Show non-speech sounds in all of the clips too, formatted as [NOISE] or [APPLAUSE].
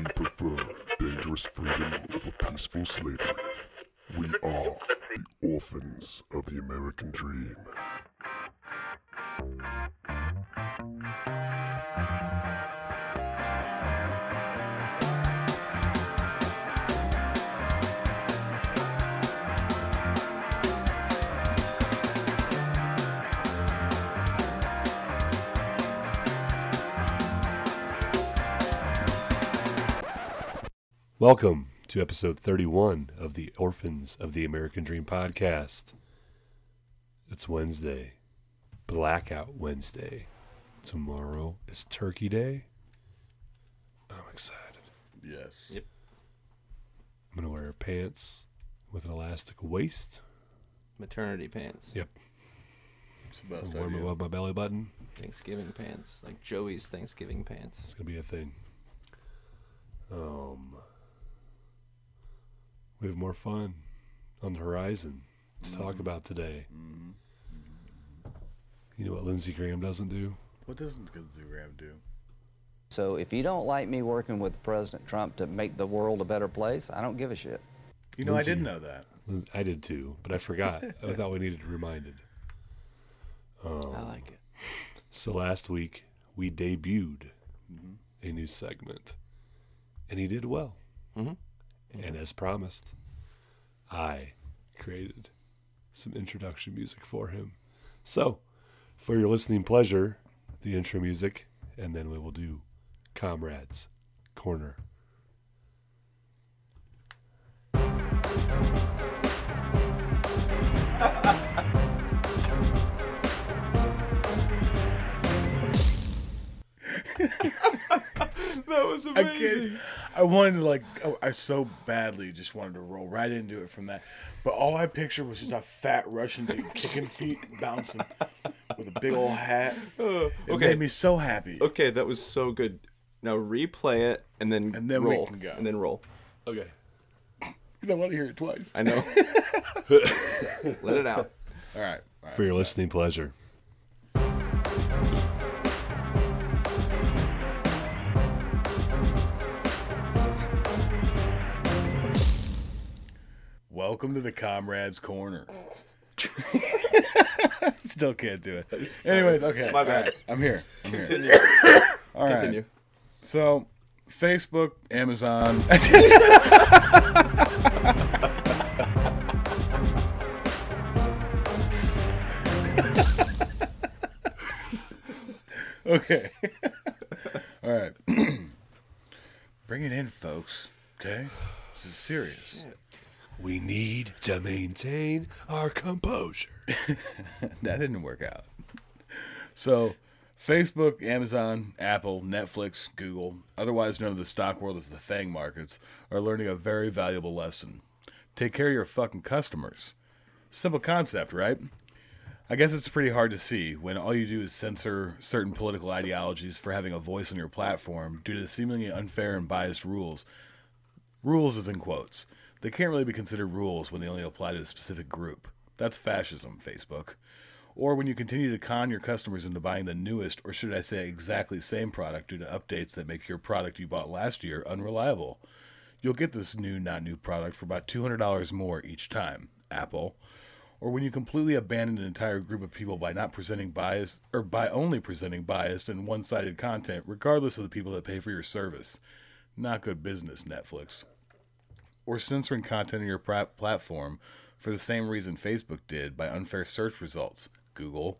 We prefer dangerous freedom over peaceful slavery. We are the orphans of the American dream. Welcome to episode 31 of the Orphans of the American Dream podcast. It's Wednesday, Blackout Wednesday. Tomorrow is Turkey Day. I'm excited. Yes. Yep. I'm going to wear pants with an elastic waist. Maternity pants. Yep. It's the best Warm idea. above my belly button. Thanksgiving pants. Like Joey's Thanksgiving pants. It's going to be a thing. Um, we have more fun on the horizon to talk mm-hmm. about today. Mm-hmm. Mm-hmm. You know what Lindsey Graham doesn't do? What doesn't Lindsey Graham do? So if you don't like me working with President Trump to make the world a better place, I don't give a shit. You know, Lindsey. I didn't know that. I did too, but I forgot. [LAUGHS] I thought we needed reminded. I um, like it. So last week we debuted a new segment, and he did well. And as promised, I created some introduction music for him. So, for your listening pleasure, the intro music, and then we will do Comrades Corner. [LAUGHS] [LAUGHS] That was I can't. I wanted to like. Oh, I so badly just wanted to roll right into it from that, but all I pictured was just a fat Russian dude kicking feet, bouncing with a big old hat. Uh, it okay. made me so happy. Okay, that was so good. Now replay it and then And then we roll. can go. And then roll. Okay. [LAUGHS] Because I want to hear it twice. I know. [LAUGHS] Let it out. All right. All right. For your listening pleasure. Welcome to the Comrades Corner. [LAUGHS] Still can't do it. Anyways, okay. My bad. all right, I'm here. I'm here. Continue. [COUGHS] All right. Continue. So, Facebook, Amazon. [LAUGHS] okay. [LAUGHS] All right. [CLEARS THROAT] Bring it in, folks. Okay? This is serious. We need to maintain our composure. [LAUGHS] that didn't work out. So, Facebook, Amazon, Apple, Netflix, Google, otherwise known in the stock world as the FANG markets, are learning a very valuable lesson. Take care of your fucking customers. Simple concept, right? I guess it's pretty hard to see when all you do is censor certain political ideologies for having a voice on your platform due to seemingly unfair and biased rules. Rules is in quotes. They can't really be considered rules when they only apply to a specific group. That's fascism, Facebook. Or when you continue to con your customers into buying the newest, or should I say exactly same product due to updates that make your product you bought last year unreliable. You'll get this new, not new product for about $200 more each time, Apple. Or when you completely abandon an entire group of people by not presenting biased or by only presenting biased and one sided content, regardless of the people that pay for your service. Not good business, Netflix or censoring content on your platform for the same reason Facebook did by unfair search results. Google.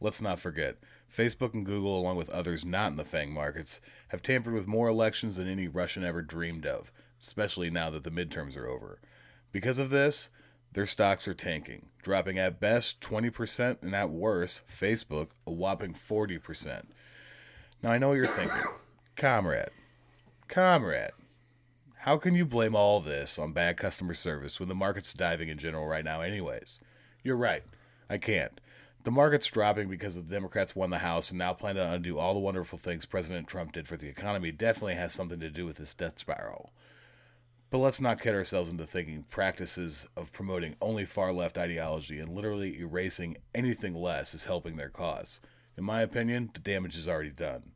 Let's not forget, Facebook and Google, along with others not in the FANG markets, have tampered with more elections than any Russian ever dreamed of, especially now that the midterms are over. Because of this, their stocks are tanking, dropping at best 20% and at worst, Facebook, a whopping 40%. Now I know what you're thinking. [COUGHS] Comrade. Comrade. How can you blame all this on bad customer service when the market's diving in general right now, anyways? You're right. I can't. The market's dropping because the Democrats won the House and now plan to undo all the wonderful things President Trump did for the economy definitely has something to do with this death spiral. But let's not kid ourselves into thinking practices of promoting only far left ideology and literally erasing anything less is helping their cause. In my opinion, the damage is already done.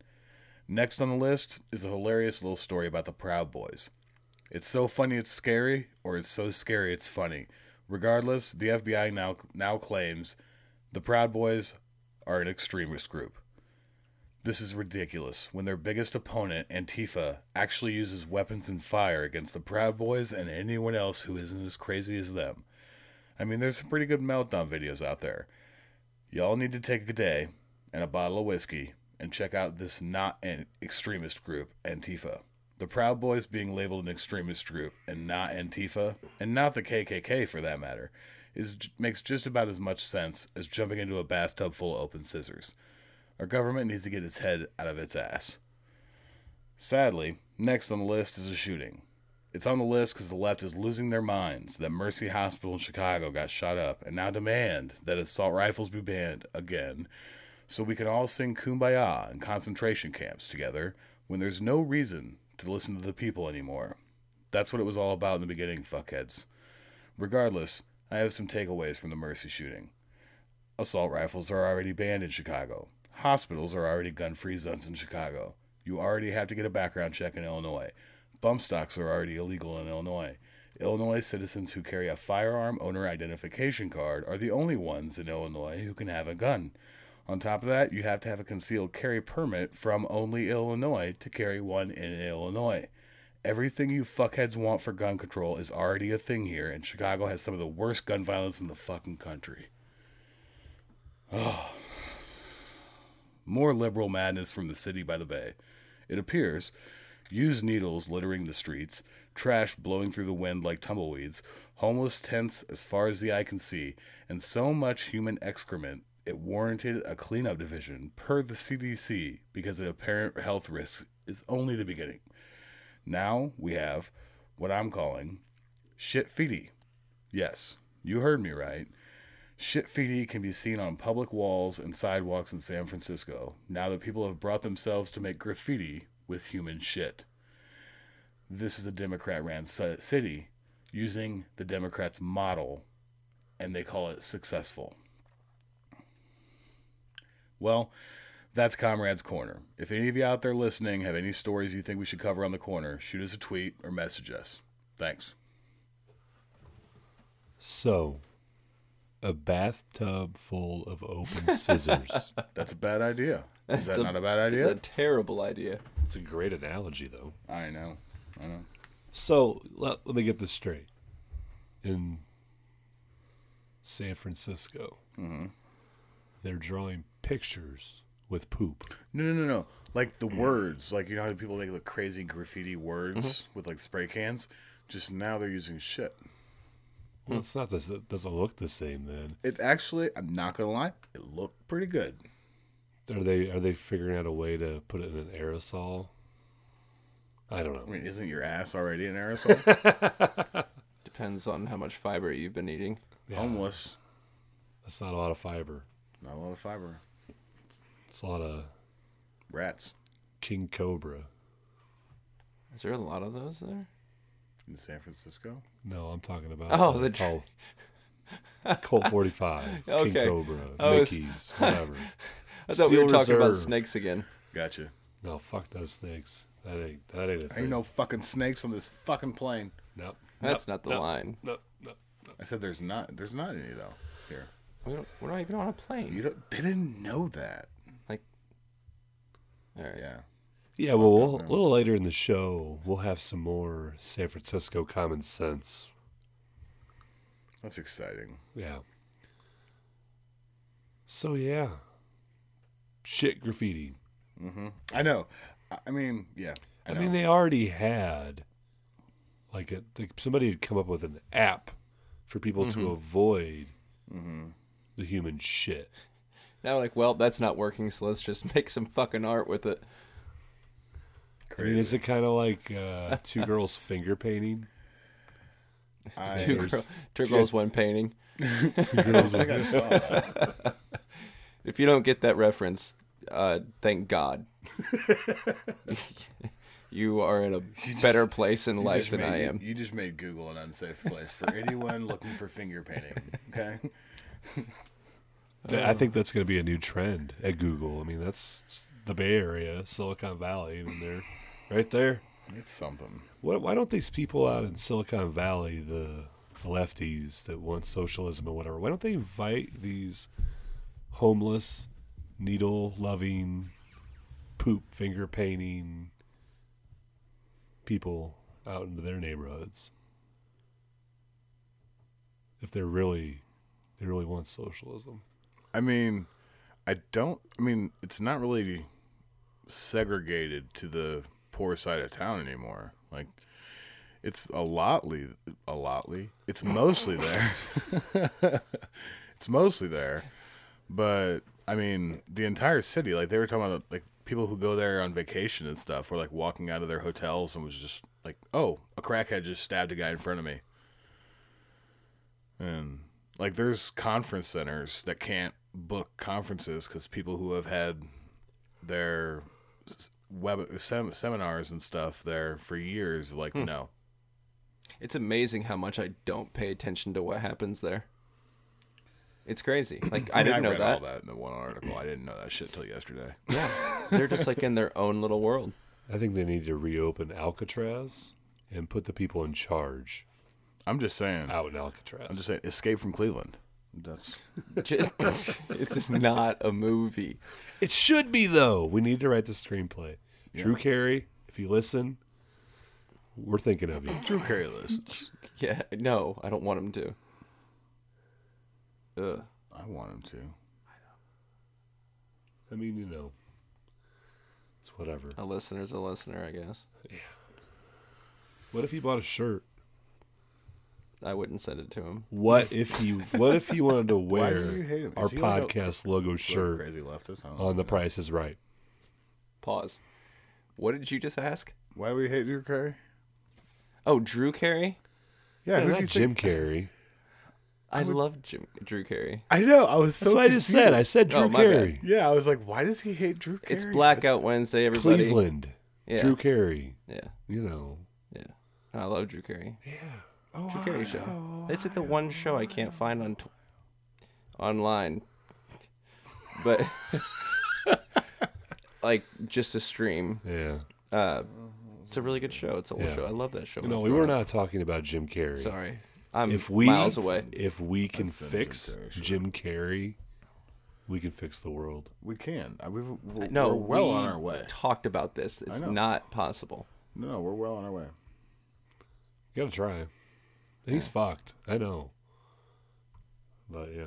Next on the list is a hilarious little story about the Proud Boys. It's so funny it's scary, or it's so scary it's funny. Regardless, the FBI now now claims the Proud Boys are an extremist group. This is ridiculous when their biggest opponent, Antifa, actually uses weapons and fire against the Proud Boys and anyone else who isn't as crazy as them. I mean, there's some pretty good meltdown videos out there. Y'all need to take a day and a bottle of whiskey and check out this not an extremist group, Antifa. The Proud Boys being labeled an extremist group and not Antifa, and not the KKK for that matter, is makes just about as much sense as jumping into a bathtub full of open scissors. Our government needs to get its head out of its ass. Sadly, next on the list is a shooting. It's on the list because the left is losing their minds that Mercy Hospital in Chicago got shot up and now demand that assault rifles be banned again so we can all sing kumbaya in concentration camps together when there's no reason to listen to the people anymore. That's what it was all about in the beginning, fuckheads. Regardless, I have some takeaways from the Mercy shooting. Assault rifles are already banned in Chicago. Hospitals are already gun free zones in Chicago. You already have to get a background check in Illinois. Bump stocks are already illegal in Illinois. Illinois citizens who carry a firearm owner identification card are the only ones in Illinois who can have a gun. On top of that, you have to have a concealed carry permit from only Illinois to carry one in Illinois. Everything you fuckheads want for gun control is already a thing here, and Chicago has some of the worst gun violence in the fucking country. Oh. More liberal madness from the city by the bay. It appears used needles littering the streets, trash blowing through the wind like tumbleweeds, homeless tents as far as the eye can see, and so much human excrement it warranted a cleanup division per the CDC because an apparent health risk is only the beginning. Now we have what I'm calling shit feety. Yes, you heard me right. Shit feety can be seen on public walls and sidewalks in San Francisco now that people have brought themselves to make graffiti with human shit. This is a Democrat ran city using the Democrats' model, and they call it successful. Well, that's Comrade's Corner. If any of you out there listening have any stories you think we should cover on the corner, shoot us a tweet or message us. Thanks. So, a bathtub full of open scissors. [LAUGHS] That's a bad idea. Is that a- not a bad idea? It's a terrible idea. It's a great analogy, though. I know. I know. So let, let me get this straight. In San Francisco, mm-hmm. they're drawing pictures with poop. No, no, no, no. Like the words, like you know how people make like crazy graffiti words mm-hmm. with like spray cans. Just now they're using shit. Well, it's not this. It doesn't look the same. Then It actually, I'm not gonna lie, it looked pretty good. are they are they figuring out a way to put it in an aerosol? I don't know. I mean, isn't your ass already an [LAUGHS] aerosol? Depends on how much fiber you've been eating. Yeah, Homeless, That's not a lot of fiber. not a lot of fiber. It's a lot of Rats king cobra. Is there a lot of those there? in San Francisco. No, I'm talking about Oh, the the- Colt, [LAUGHS] Colt 45, [LAUGHS] King Okay. Cobra, [LAUGHS] I was- Mickey's, whatever. I thought we were Steel talking about snakes again. Gotcha. No, fuck those snakes. That ain't that ain't a thing. Ain't no fucking snakes on this fucking plane. Nope. That's Nope. not the Nope. line. No, no. I said there's not. There's not any though. Here, We don't, we're not even on a plane. you don't. They didn't know that. All right. Yeah. Yeah, well, we'll a little later in the show, we'll have some more San Francisco common sense. That's exciting. Yeah. So yeah, shit graffiti. hmm I know. I- I mean, yeah. I, I, mean, they already had like a like somebody had come up with an app for people to avoid the human shit. Now, like, well, that's not working, so let's just [LAUGHS] make some fucking art with it. I mean, is it kind of like uh, [LAUGHS] two girls finger painting? I, [LAUGHS] Two, girl, two girls, one painting. Two girls I think I saw that. If you don't get that reference, uh, thank God. you are in a better place in life than made- I am. You just made Google an unsafe place for anyone looking for finger painting. Okay. I think that's going to be a new trend at Google. I mean, that's the Bay Area, Silicon Valley, mean they're right there. It's something. What, why don't these people out in Silicon Valley, the, the lefties that want socialism or whatever, why don't they invite these homeless, needle loving, poop finger painting people out into their neighborhoods? If they're really, they really want socialism. I mean, I don't. I mean, it's not really segregated to the poor side of town anymore. Like, it's a lotly, a lotly. It's mostly there. [LAUGHS] it's mostly there, but I mean, the entire city. Like they were talking about, like people who go there on vacation and stuff were like walking out of their hotels and was just like, "Oh, a crackhead just stabbed a guy in front of me." And like, there's conference centers that can't book conferences because people who have had their web sem- seminars and stuff there for years, are like, hmm. no, It's amazing how much I don't pay attention to what happens there. It's crazy. [CLEARS THROAT] Like I, mean, didn't know read that. all that in the one article. I didn't know that shit till yesterday. Yeah, [LAUGHS] they're just like in their own little world. I think they need to reopen Alcatraz and put the people in charge I'm just saying. out in Alcatraz. I'm just saying. Escape from Cleveland. That's [LAUGHS] Just, it's not a movie. It should be though. We need to write the screenplay. Drew Carey, if you listen, we're thinking of you. Drew Carey listens. Yeah, no, I don't want him to. Ugh. I want him to. I, I mean, you know, it's whatever. A listener's a listener, I guess. Yeah. What if he bought a shirt? I wouldn't send it to him. What if he? What if he wanted to [LAUGHS] wear do you hate him? our Is he like a- podcast logo shirt Crazy leftist. On know. The Price Is Right? Pause. What did you just ask? Why do we hate Drew Carey? Oh, Drew Carey? Yeah, Yeah, who not you Jim think? Carey. I love Jim, Drew Carey. I know. I was so. That's what I just said. I said Drew Oh, my bad. Carey. Yeah, I was like, why does he hate Drew Carey? It's Blackout Wednesday, everybody. Cleveland. Yeah. Drew Carey. Yeah, You know. yeah. I love Drew Carey. Yeah. Drew Carey show. This is the one show I can't find on t- online, but [LAUGHS] like just a stream. Yeah. Uh, it's a really good show. It's a old Yeah. show. I love that show. No, we were growing not talking about Jim Carrey. Sorry, I'm If we miles away. if we can That's a Jim fix Carrey show. Jim Carrey, we can fix the world. We can. I- We've, we're, No, we're well we on our way. Talked about this. It's know. not possible. No, we're well on our way. You gotta try. He's fucked. I know. But yeah,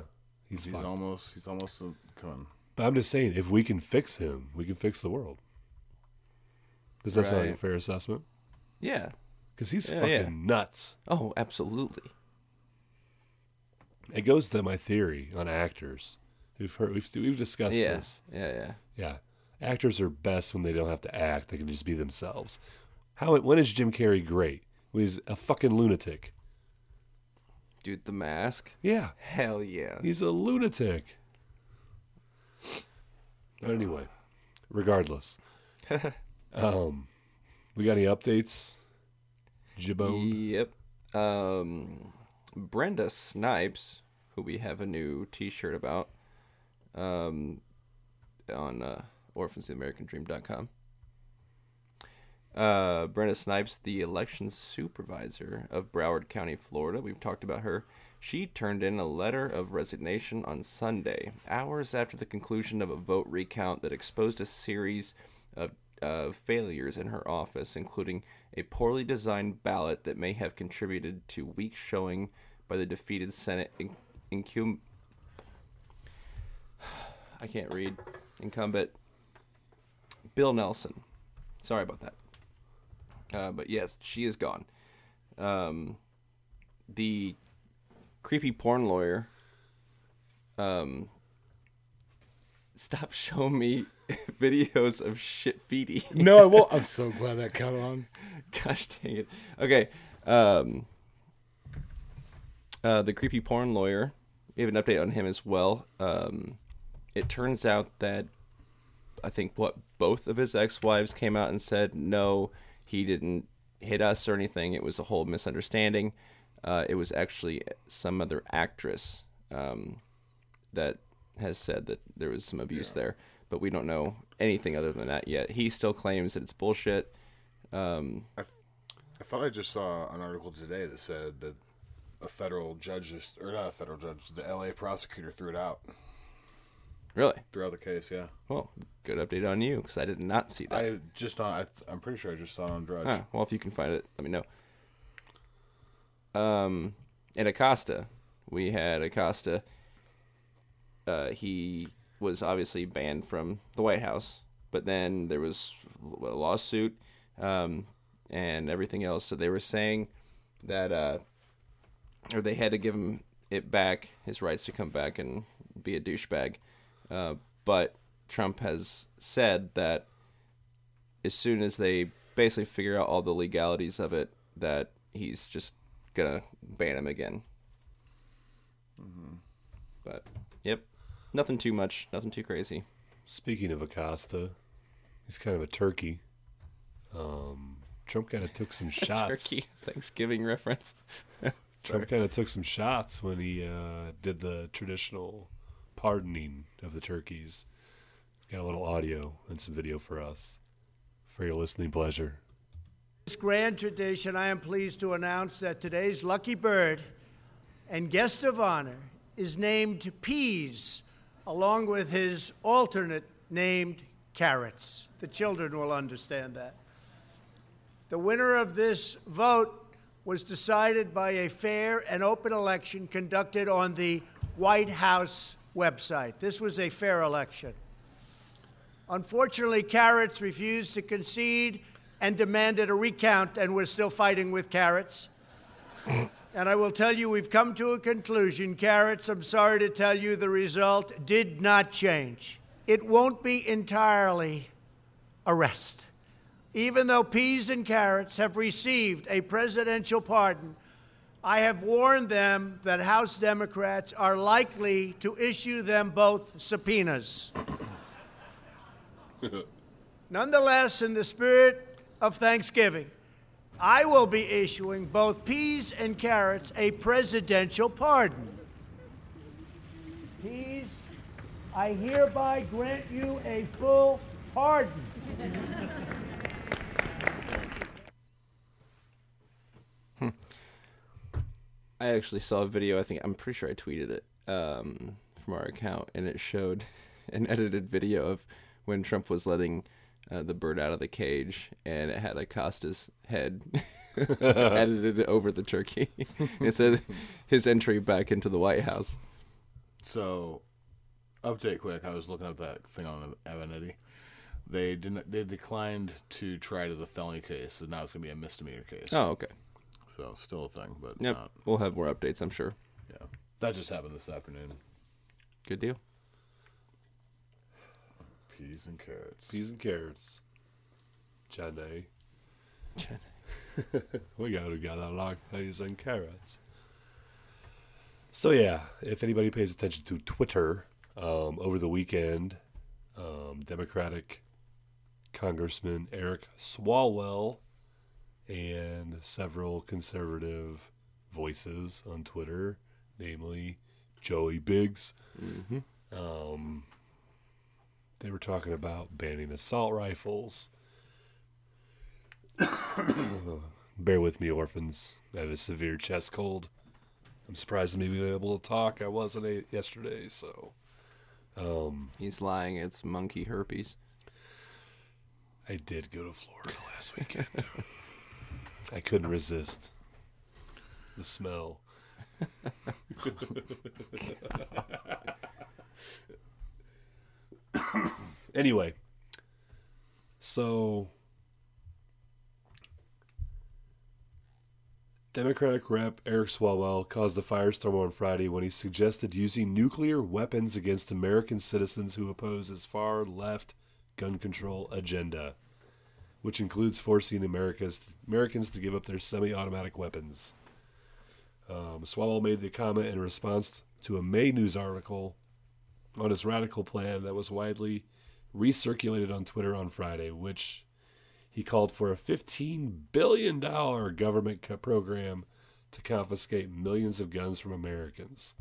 he's, He's fucked. almost. He's almost coming. But I'm just saying, if we can fix him, we can fix the world. Does that sound like a fair assessment? Yeah. Because he's Yeah, fucking yeah. nuts. Oh, absolutely. It goes to my theory on actors. We've heard, we've, we've discussed Yeah. this. Yeah. Yeah. Yeah, actors are best when they don't have to act; they can just be themselves. How? When is Jim Carrey great? When he's a fucking lunatic. Dude, the mask. Yeah, Hell yeah. he's a lunatic. But anyway, regardless, [LAUGHS] um, we got any updates? Jibone. Yep. Um, Brenda Snipes, who we have a new T-shirt about, um, on uh, orphansoftheamericandream.com. Uh, Brenda Snipes, the election supervisor of Broward County, Florida. We've talked about her. She turned in a letter of resignation on Sunday, hours after the conclusion of a vote recount that exposed a series of uh, failures in her office, including a poorly designed ballot that may have contributed to weak showing by the defeated Senate in- incum- [SIGHS] I can't read. Incumbent Bill Nelson. Sorry about that. Uh, but yes, she is gone. Um, the creepy porn lawyer. Um, stop showing me [LAUGHS] videos of shit feety. No, I won't. I'm so glad that caught on. [LAUGHS] Gosh dang it. Okay. Um, uh, the creepy porn lawyer. We have an update on him as well. Um, it turns out that I think what both of his ex-wives came out and said no, he didn't hit us or anything. It was a whole misunderstanding. Uh, it was actually some other actress um, that has said that there was some abuse there, but we don't know anything other than that yet. He still claims that it's bullshit. Um, I thought I just saw an article today that said that a federal judge, or not a federal judge, the LA prosecutor threw it out, really? Throughout the case. Yeah, Well, good update on you because I did not see that. I just on. I, I'm pretty sure I just saw it on Drudge. Huh, well, if you can find it, let me know. Um, and Acosta, we had Acosta. Uh, he was obviously banned from the White House, but then there was a lawsuit um, and everything else. So they were saying that, uh, or they had to give him it back, his rights to come back and be a douchebag. Uh, but Trump has said that as soon as they basically figure out all the legalities of it, that he's just gonna ban him again. But yep, nothing too much, nothing too crazy. Speaking of Acosta, he's kind of a turkey. Um, Trump kind of took some [LAUGHS] shots. Turkey Thanksgiving reference. [LAUGHS] Trump kind of took some shots when he uh, did the traditional pardoning of the turkeys. Got a little audio and some video for us for your listening pleasure. This grand tradition, I am pleased to announce that today's lucky bird and guest of honor is named Peas, along with his alternate named Carrots. The children will understand that. The winner of this vote was decided by a fair and open election conducted on the White House website. This was a fair election. Unfortunately, Carrots refused to concede and demanded a recount, and we're still fighting with Carrots. [LAUGHS] and I will tell you, we've come to a conclusion. Carrots, I'm sorry to tell you, the result did not change. It won't be entirely arrest. Even though Peas and Carrots have received a presidential pardon, I have warned them that House Democrats are likely to issue them both subpoenas. [LAUGHS] Nonetheless, in the spirit of Thanksgiving, I will be issuing both peas and carrots a presidential pardon. Peas, I hereby grant you a full pardon. [LAUGHS] I actually saw a video. I think I'm pretty sure I tweeted it um, from our account, and it showed [LAUGHS] an edited video of when Trump was letting uh, the bird out of the cage, and it had Acosta's head [LAUGHS] [LAUGHS] edited over the turkey. it said his entry back into the White House. So, update quick. I was looking up that thing on Avenatti. They didn't. They declined to try it as a felony case, so now it's gonna be a misdemeanor case. Oh, okay. So still a thing, but Yep. not. We'll have more updates, I'm sure. Yeah, that just happened this afternoon. Good deal. Peas and carrots. Peas and carrots. Jenny. [LAUGHS] we got to got a lot peas and carrots. So yeah, if anybody pays attention to Twitter, um, over the weekend, um, Democratic Congressman Eric Swalwell and several conservative voices on Twitter, namely Joey Biggs, um, they were talking about banning assault rifles. [COUGHS] Bear with me, orphans. I have a severe chest cold. I'm surprised to be able to talk. I wasn't a- yesterday, so He's lying. It's monkey herpes. I did go to Florida last weekend. [LAUGHS] I couldn't resist the smell. [LAUGHS] anyway, so Democratic Rep Eric Swalwell caused a firestorm on Friday when he suggested using nuclear weapons against American citizens who oppose his far left gun control agenda, which includes forcing America's, Americans to give up their semi automatic weapons. Um, Swalwell made the comment in response to a May News article on his radical plan that was widely recirculated on Twitter on Friday, which he called for a $15 billion government program to confiscate millions of guns from Americans.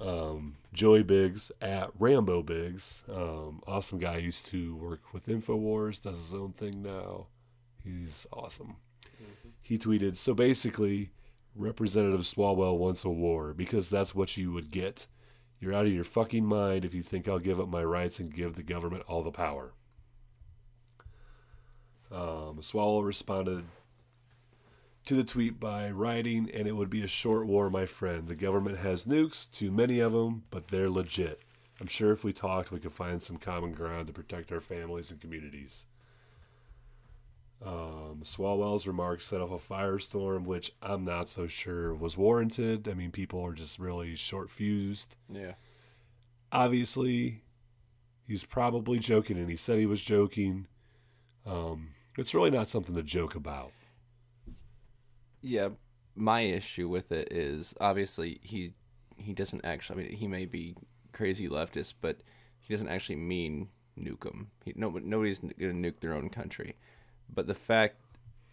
Um, Joey Biggs at Rambo Biggs, um, awesome guy. Used to work with Infowars, does his own thing now. He's awesome. He tweeted, "So basically, Representative Swalwell wants a war because that's what you would get. You're out of your fucking mind if you think I'll give up my rights and give the government all the power." Um, Swalwell responded to the tweet by writing, and it would be a short war, my friend. The government has nukes, too many of them, but they're legit. I'm sure if we talked, we could find some common ground to protect our families and communities. Um, Swalwell's remarks set off a firestorm, which I'm not so sure was warranted. I mean, people are just really short fused. Yeah. Obviously, he's probably joking, and he said he was joking. Um, it's really not something to joke about. Yeah, my issue with it is obviously he he doesn't actually. I mean, he may be crazy leftist, but he doesn't actually mean nuke them. He, no, nobody's going to nuke their own country. But the fact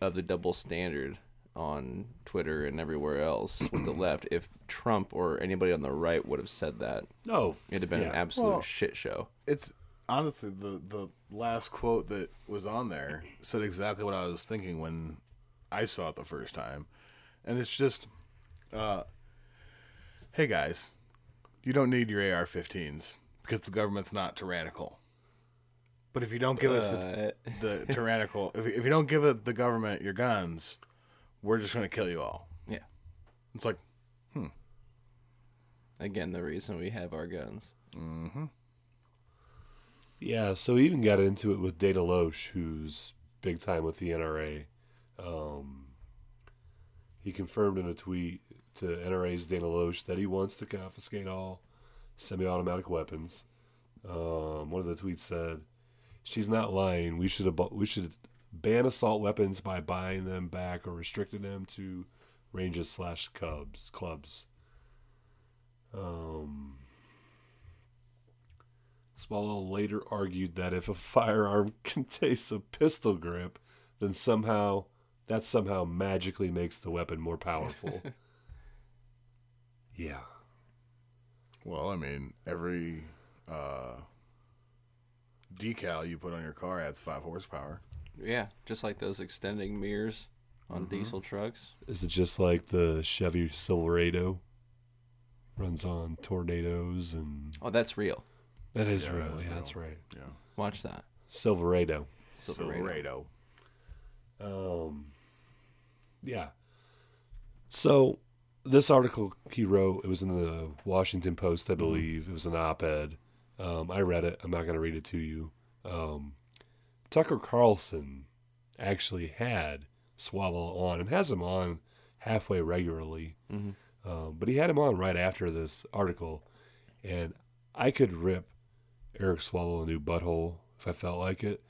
of the double standard on Twitter and everywhere else with the left, if Trump or anybody on the right would have said that, No, it'd have been an absolute Well- shit show. It's honestly the the last quote that was on there said exactly what I was thinking when I saw it the first time, and it's just, uh, hey guys, you don't need your AR-15s because the government's not tyrannical. But if you don't give us the, the tyrannical, if, if you don't give it, the government your guns, we're just going to kill you all. Yeah. It's like, hmm. Again, the reason we have our guns. Mm-hmm. Yeah, so he even got into it with Dana Loesch, who's big time with the NRA. Um, he confirmed in a tweet to NRA's Dana Loesch that he wants to confiscate all semi-automatic weapons. Um, one of the tweets said, "She's not lying. We should abo- we should ban assault weapons by buying them back or restricting them to ranges slash cubs clubs." Um, Swalwell later argued that if a firearm [LAUGHS] contains a pistol grip, then somehow that somehow magically makes the weapon more powerful. [LAUGHS] yeah. well, I mean, every uh, decal you put on your car adds five horsepower. Yeah, just like those extending mirrors on diesel trucks. Is it just like the Chevy Silverado runs on tornadoes and Oh, that's real. that is Yeah, real. that's Yeah, real. that's right. Yeah. Watch that. Silverado. Silverado. Silverado. Um, yeah. So this article he wrote, it was in the Washington Post, I believe. It was an op-ed. Um, I read it. I'm not going to read it to you. Um, Tucker Carlson actually had Swalwell on and has him on halfway regularly. Um, but he had him on right after this article, and I could rip Eric Swalwell a new butthole if I felt like it,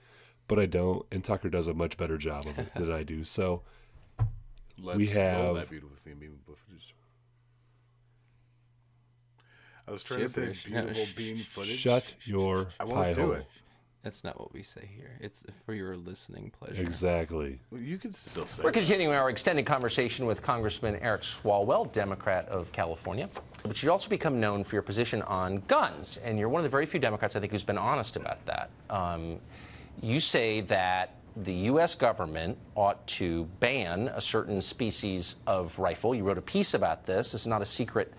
but I don't. And Tucker does a much better job of it than I do. So Let's We have- that beautiful theme, beautiful footage. I was trying to say beautiful Shh, bean shh, footage. shut your I pie won't do hole. it. That's not what we say here. It's for your listening pleasure. Exactly. Well, You could still say. We're that. continuing our extended conversation with Congressman Eric Swalwell, Democrat of California. But you've also become known for your position on guns, and you're one of the very few Democrats, I think, who's been honest about that. Um, you say that the U.S. government ought to ban a certain species of rifle. You wrote a piece about this. Is not a secret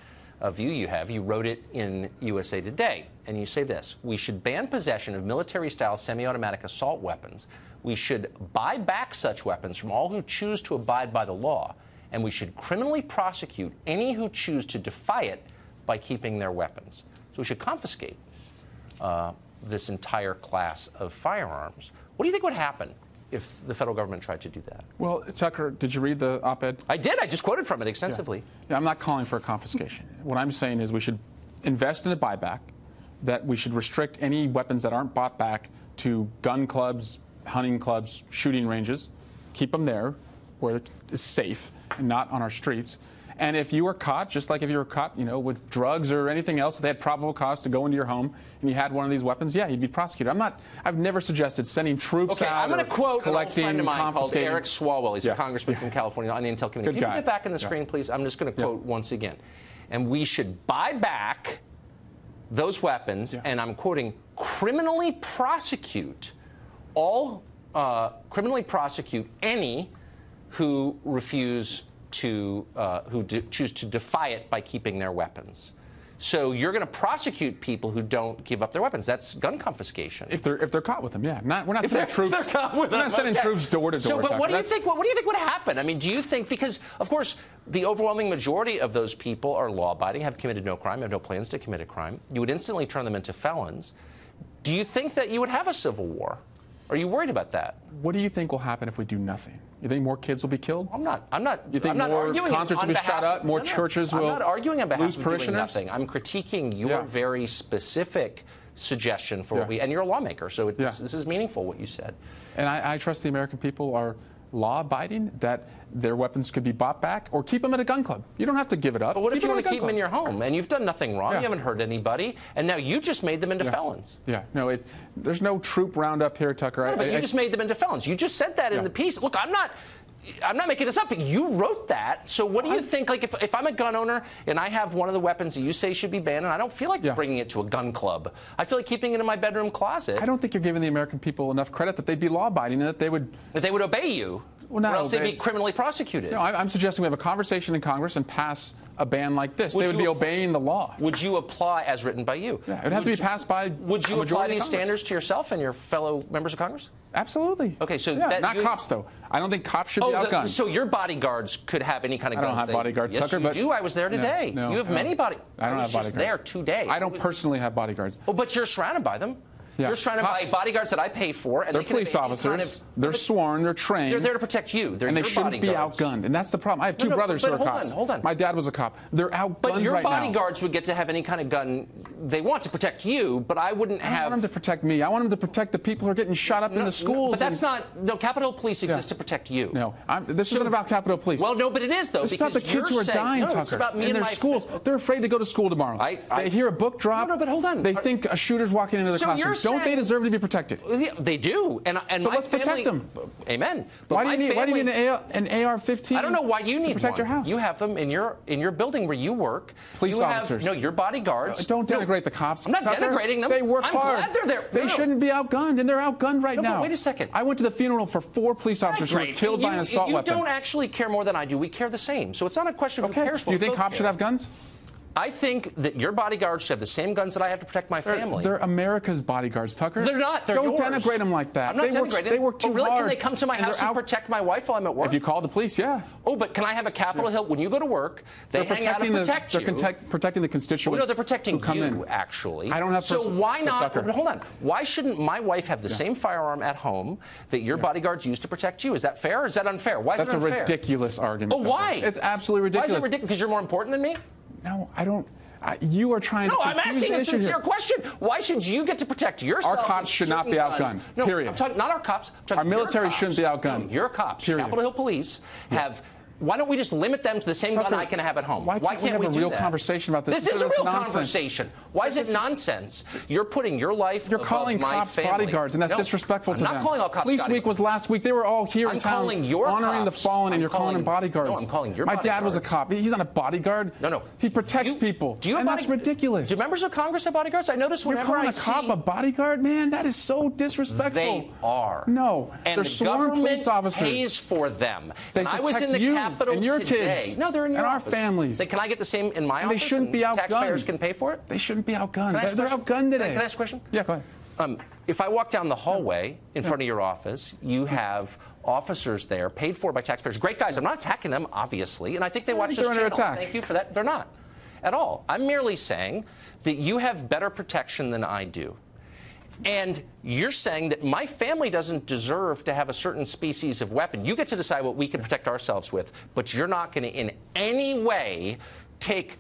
view you have. You wrote it in USA Today, and you say this We should ban possession of military style semi automatic assault weapons. We should buy back such weapons from all who choose to abide by the law, and we should criminally prosecute any who choose to defy it by keeping their weapons. So we should confiscate uh, this entire class of firearms. What do you think would happen if the federal government tried to do that? Well, Tucker, did you read the op-ed? I did. I just quoted from it extensively. Yeah, I'm not calling for a confiscation. What I'm saying is we should invest in a buyback, that we should restrict any weapons that aren't bought back to gun clubs, hunting clubs, shooting ranges, keep them there where it's safe and not on our streets. And if you were caught, just like if you were caught, you know, with drugs or anything else, if they had probable cause to go into your home and you had one of these weapons, yeah, you'd be prosecuted. I'm not. I've never suggested sending troops out Okay, out. I'm going to quote an old collecting, friend of mine called. Eric Swalwell. He's a Yeah. congressman from California on the Intel Committee. Good Can you get back on the Yeah. screen, please? I'm just going to Yeah. quote once again. and we should buy back those weapons, and I'm quoting, criminally prosecute all, uh, criminally prosecute any who refuse to, uh, who choose to defy it by keeping their weapons. So you're going to prosecute people who don't give up their weapons. That's gun confiscation. If they're if they're caught with them, yeah. Not we're not If sending troops. they're caught with we're not them, sending okay. troops door to door. So, but what do you That's- think? What, what do you think would happen? I mean, do you think because, of course, the overwhelming majority of those people are law-abiding, have committed no crime, have no plans to commit a crime. You would instantly turn them into felons. Do you think that you would have a civil war? Are you worried about that? What do you think will happen if we do nothing? You think more kids will be killed? I'm not. I'm not. You think I'm not more arguing concerts on will be behalf- shut up, more churches I'm not arguing on behalf of doing nothing. I'm critiquing your Yeah. very specific suggestion for what we. And you're a lawmaker, so it's, Yeah. this is meaningful what you said. And I, I trust the American people are law abiding, that their weapons could be bought back or keep them at a gun club. You don't have to give it up. But what if you want to keep gun them in your home and you've done nothing wrong? Yeah. You haven't hurt anybody, and now you just made them into Yeah. felons. Yeah, no, it, there's no troop roundup here, Tucker. No, I- but I- you I- just made them into felons. You just said that in the piece. Look, I'm not. I'm not making this up, but you wrote that. So what do you think? Like, if, if I'm a gun owner and I have one of the weapons that you say should be banned, and I don't feel like Yeah. bringing it to a gun club, I feel like keeping it in my bedroom closet. I don't think you're giving the American people enough credit that they'd be law abiding and that they would. that they would obey you, Well, not or else they'd be criminally prosecuted. No, I- I'm suggesting we have a conversation in Congress and pass a ban like this. Would they would be app- obeying the law. Would you apply as written by you? Yeah, it'd have to Would be you- passed by Would you apply these standards to yourself and your fellow members of Congress? Absolutely. Okay, so yeah, that not you- cops though. I don't think cops should Oh, be the- outgunned. so your bodyguards could have any kind of I don't guns have they- bodyguards, yes, Tucker. you but do. I was there today. no, you have no. many body. I don't was have bodyguards. there today. I don't personally have bodyguards. Oh, but you're surrounded by them. Yeah. You're surrounded by Cops. bodyguards that I pay for, and They're they police officers. kind of- they're sworn. They're trained. They're there to protect you. They're and they shouldn't be outgunned. And that's the problem. I have two No, no, brothers who are hold cops. on, hold on. My dad was a cop. They're outgunned But your right now. bodyguards would get to have any kind of gun they want to protect you, but I wouldn't have. I want them to protect me. I want them to protect the people who are getting shot up in the schools. But that's not. No, Capitol Police exists Yeah. to protect you. No, I'm, this So- isn't about Capitol Police. Well, no, but it is though. It's about the kids who you're dying, no, Tucker, It's about me in and their my schools. They're afraid to go to school tomorrow. I- I- they hear a book drop. No, no, but hold on. They think a shooter's walking into the classroom. Don't they deserve to be protected? They do, and and So let's protect them. Amen. But Why do you need? Why do you need an, AR, an AR-15? I don't know why you need to protect one. your house. You have them in your in your building where you work. Police you officers. Have, no, your bodyguards. Don't No, denigrate the cops. I'm not Tucker. denigrating them. They work I'm hard. glad they're there. They No, no. shouldn't be outgunned, and they're outgunned right No, now. wait a second. I went to the funeral for four police officers who were killed you, by an assault you weapon. don't actually care more than I do. We care the same. So it's not a question of okay. who cares. Do you think cops should have guns? I think that your bodyguards should have the same guns that I have to protect my They're, family. they're America's bodyguards, Tucker. They're not. They're Don't yours. denigrate them like that. I'm not they work. They work too oh, really? hard. Can they come to my and house they're and out- protect my wife while I'm at work? If you call the police, yeah. oh, but can I have a Capitol Hill when you go to work? They They're hang out and the, protect they're you. protect- protecting the Oh, constituents. no, they're protecting you, in. actually. I don't have So why so, not? Tucker- but hold on. Why shouldn't my wife have the same firearm at home that your bodyguards use to protect you? Is that fair? Or is that unfair? Why is That's it a ridiculous argument. Oh, why? It's absolutely ridiculous. Why is it ridiculous? Because you're more important than me? No, I don't. You are trying No, to. No, I'm asking a sincere here. question. Why should you get to protect yourself? Our cops should not be guns? outgunned, No, period. I'm talking not our cops. I'm talking Our your military cops. shouldn't be outgunned, No, your cops, period. Capitol Hill Police, have. Why don't we just limit them to the same gun I can have at home? why can't we have a do real that? conversation about this This is a real nonsense? conversation. Why is it nonsense? You're putting your life. You're calling cops family. bodyguards, and that's No, disrespectful I'm to not them. calling all cops Police. Week was last week. They were all here I'm in town calling your honoring cops- the fallen, I'm and you're calling them bodyguards. No, I'm calling your My dad was a cop. He's not a bodyguard. No, no. He protects You- people. Do you have and that's ridiculous. Do members of Congress have bodyguards? I notice You're calling I a cop see a bodyguard, man? That is so disrespectful. They are. No, and they're the sworn government police officers. pays for them. They and I was in the you Capitol and your today. kids No, they're in your and our families. Can I get the same in my And they shouldn't be outgunned. Taxpayers can pay for it. They shouldn't be outgunned. Can I They're outgunned today. Can I ask a question? Yeah, go ahead. Um, if I walk down the hallway in front of your office, you have officers there paid for by taxpayers. Great guys. I'm not attacking them, obviously, and I think they watch think this they're under channel. attack. Thank you for that. They're not at all. I'm merely saying that you have better protection than I do. And you're saying that my family doesn't deserve to have a certain species of weapon. You get to decide what we can protect ourselves with, but you're not going to in any way take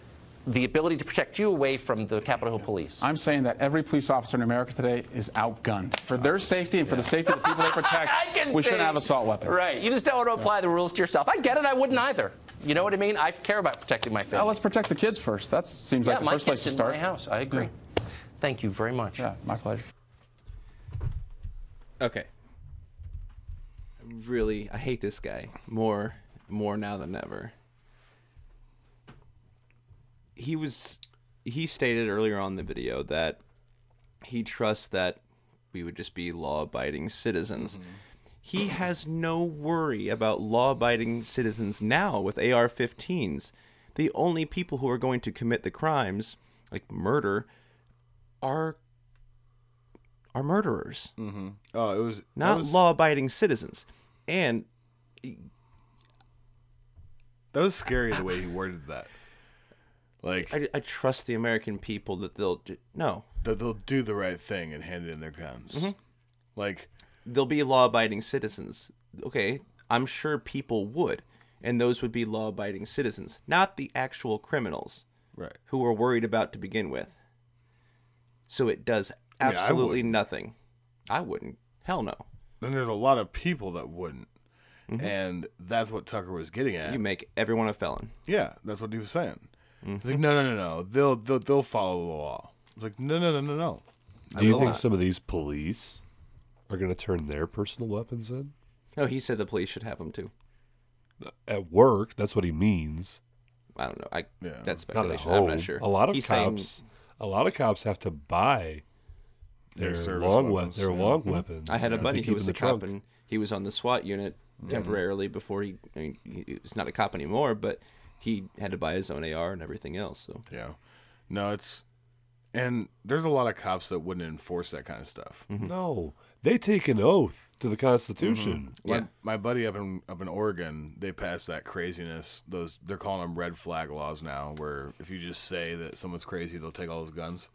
the ability to protect you away from the Capitol Hill Police. I'm saying that every police officer in America today is outgunned. For their safety and for the safety of the people they protect, [LAUGHS] I can we shouldn't have assault weapons. Right. You just don't want to apply the rules to yourself. I get it. I wouldn't either. You know what I mean? I care about protecting my family. let's protect the kids first. That seems yeah, like the first place to start. my house. I agree. Thank you very much. Yeah, my pleasure. Okay. Really, I hate this guy more, more now than ever. he was he stated earlier on the video that he trusts that we would just be law-abiding citizens. Mm-hmm. He has no worry about law-abiding citizens now with AR-15s. The only people who are going to commit the crimes, like murder, are are murderers, Oh, it was not was, law-abiding citizens. And That was scary the way he worded that. Like I, I trust the American people that they'll do, no, that they'll do the right thing and hand in their guns. Mm-hmm. Like they'll be law-abiding citizens. Okay, I'm sure people would, and those would be law-abiding citizens, not the actual criminals right. who were worried about to begin with. So it does I absolutely wouldn't. nothing. I wouldn't. Hell no. Then there's a lot of people that wouldn't. And that's what Tucker was getting at. Mm-hmm. You make everyone a felon. yeah, that's what he was saying. Mm-hmm. like, no, no, no, no. They'll they'll, they'll follow the law. It's like, no, no, no, no, no. Do you think not. some of these police are going to turn their personal weapons in No, he said the police should have them too. at work? That's what he means. I don't know. I Yeah. that's Not at speculation. I'm not sure. A lot of He's saying- cops, a lot of cops have to buy Their their, service long we- weapons, their yeah. long mm-hmm. weapons. I had a buddy keep who was a cop trunk. and he was on the SWAT unit mm-hmm. temporarily before he, I mean, he was not a cop anymore, but he had to buy his own AR and everything else. So Yeah. No, it's and there's a lot of cops that wouldn't enforce that kind of stuff. Mm-hmm. No, they take an oath to the Constitution. My, Yeah. my buddy up in up in Oregon, they passed that craziness. Those they're calling them red flag laws now, where if you just say that someone's crazy, they'll take all his guns.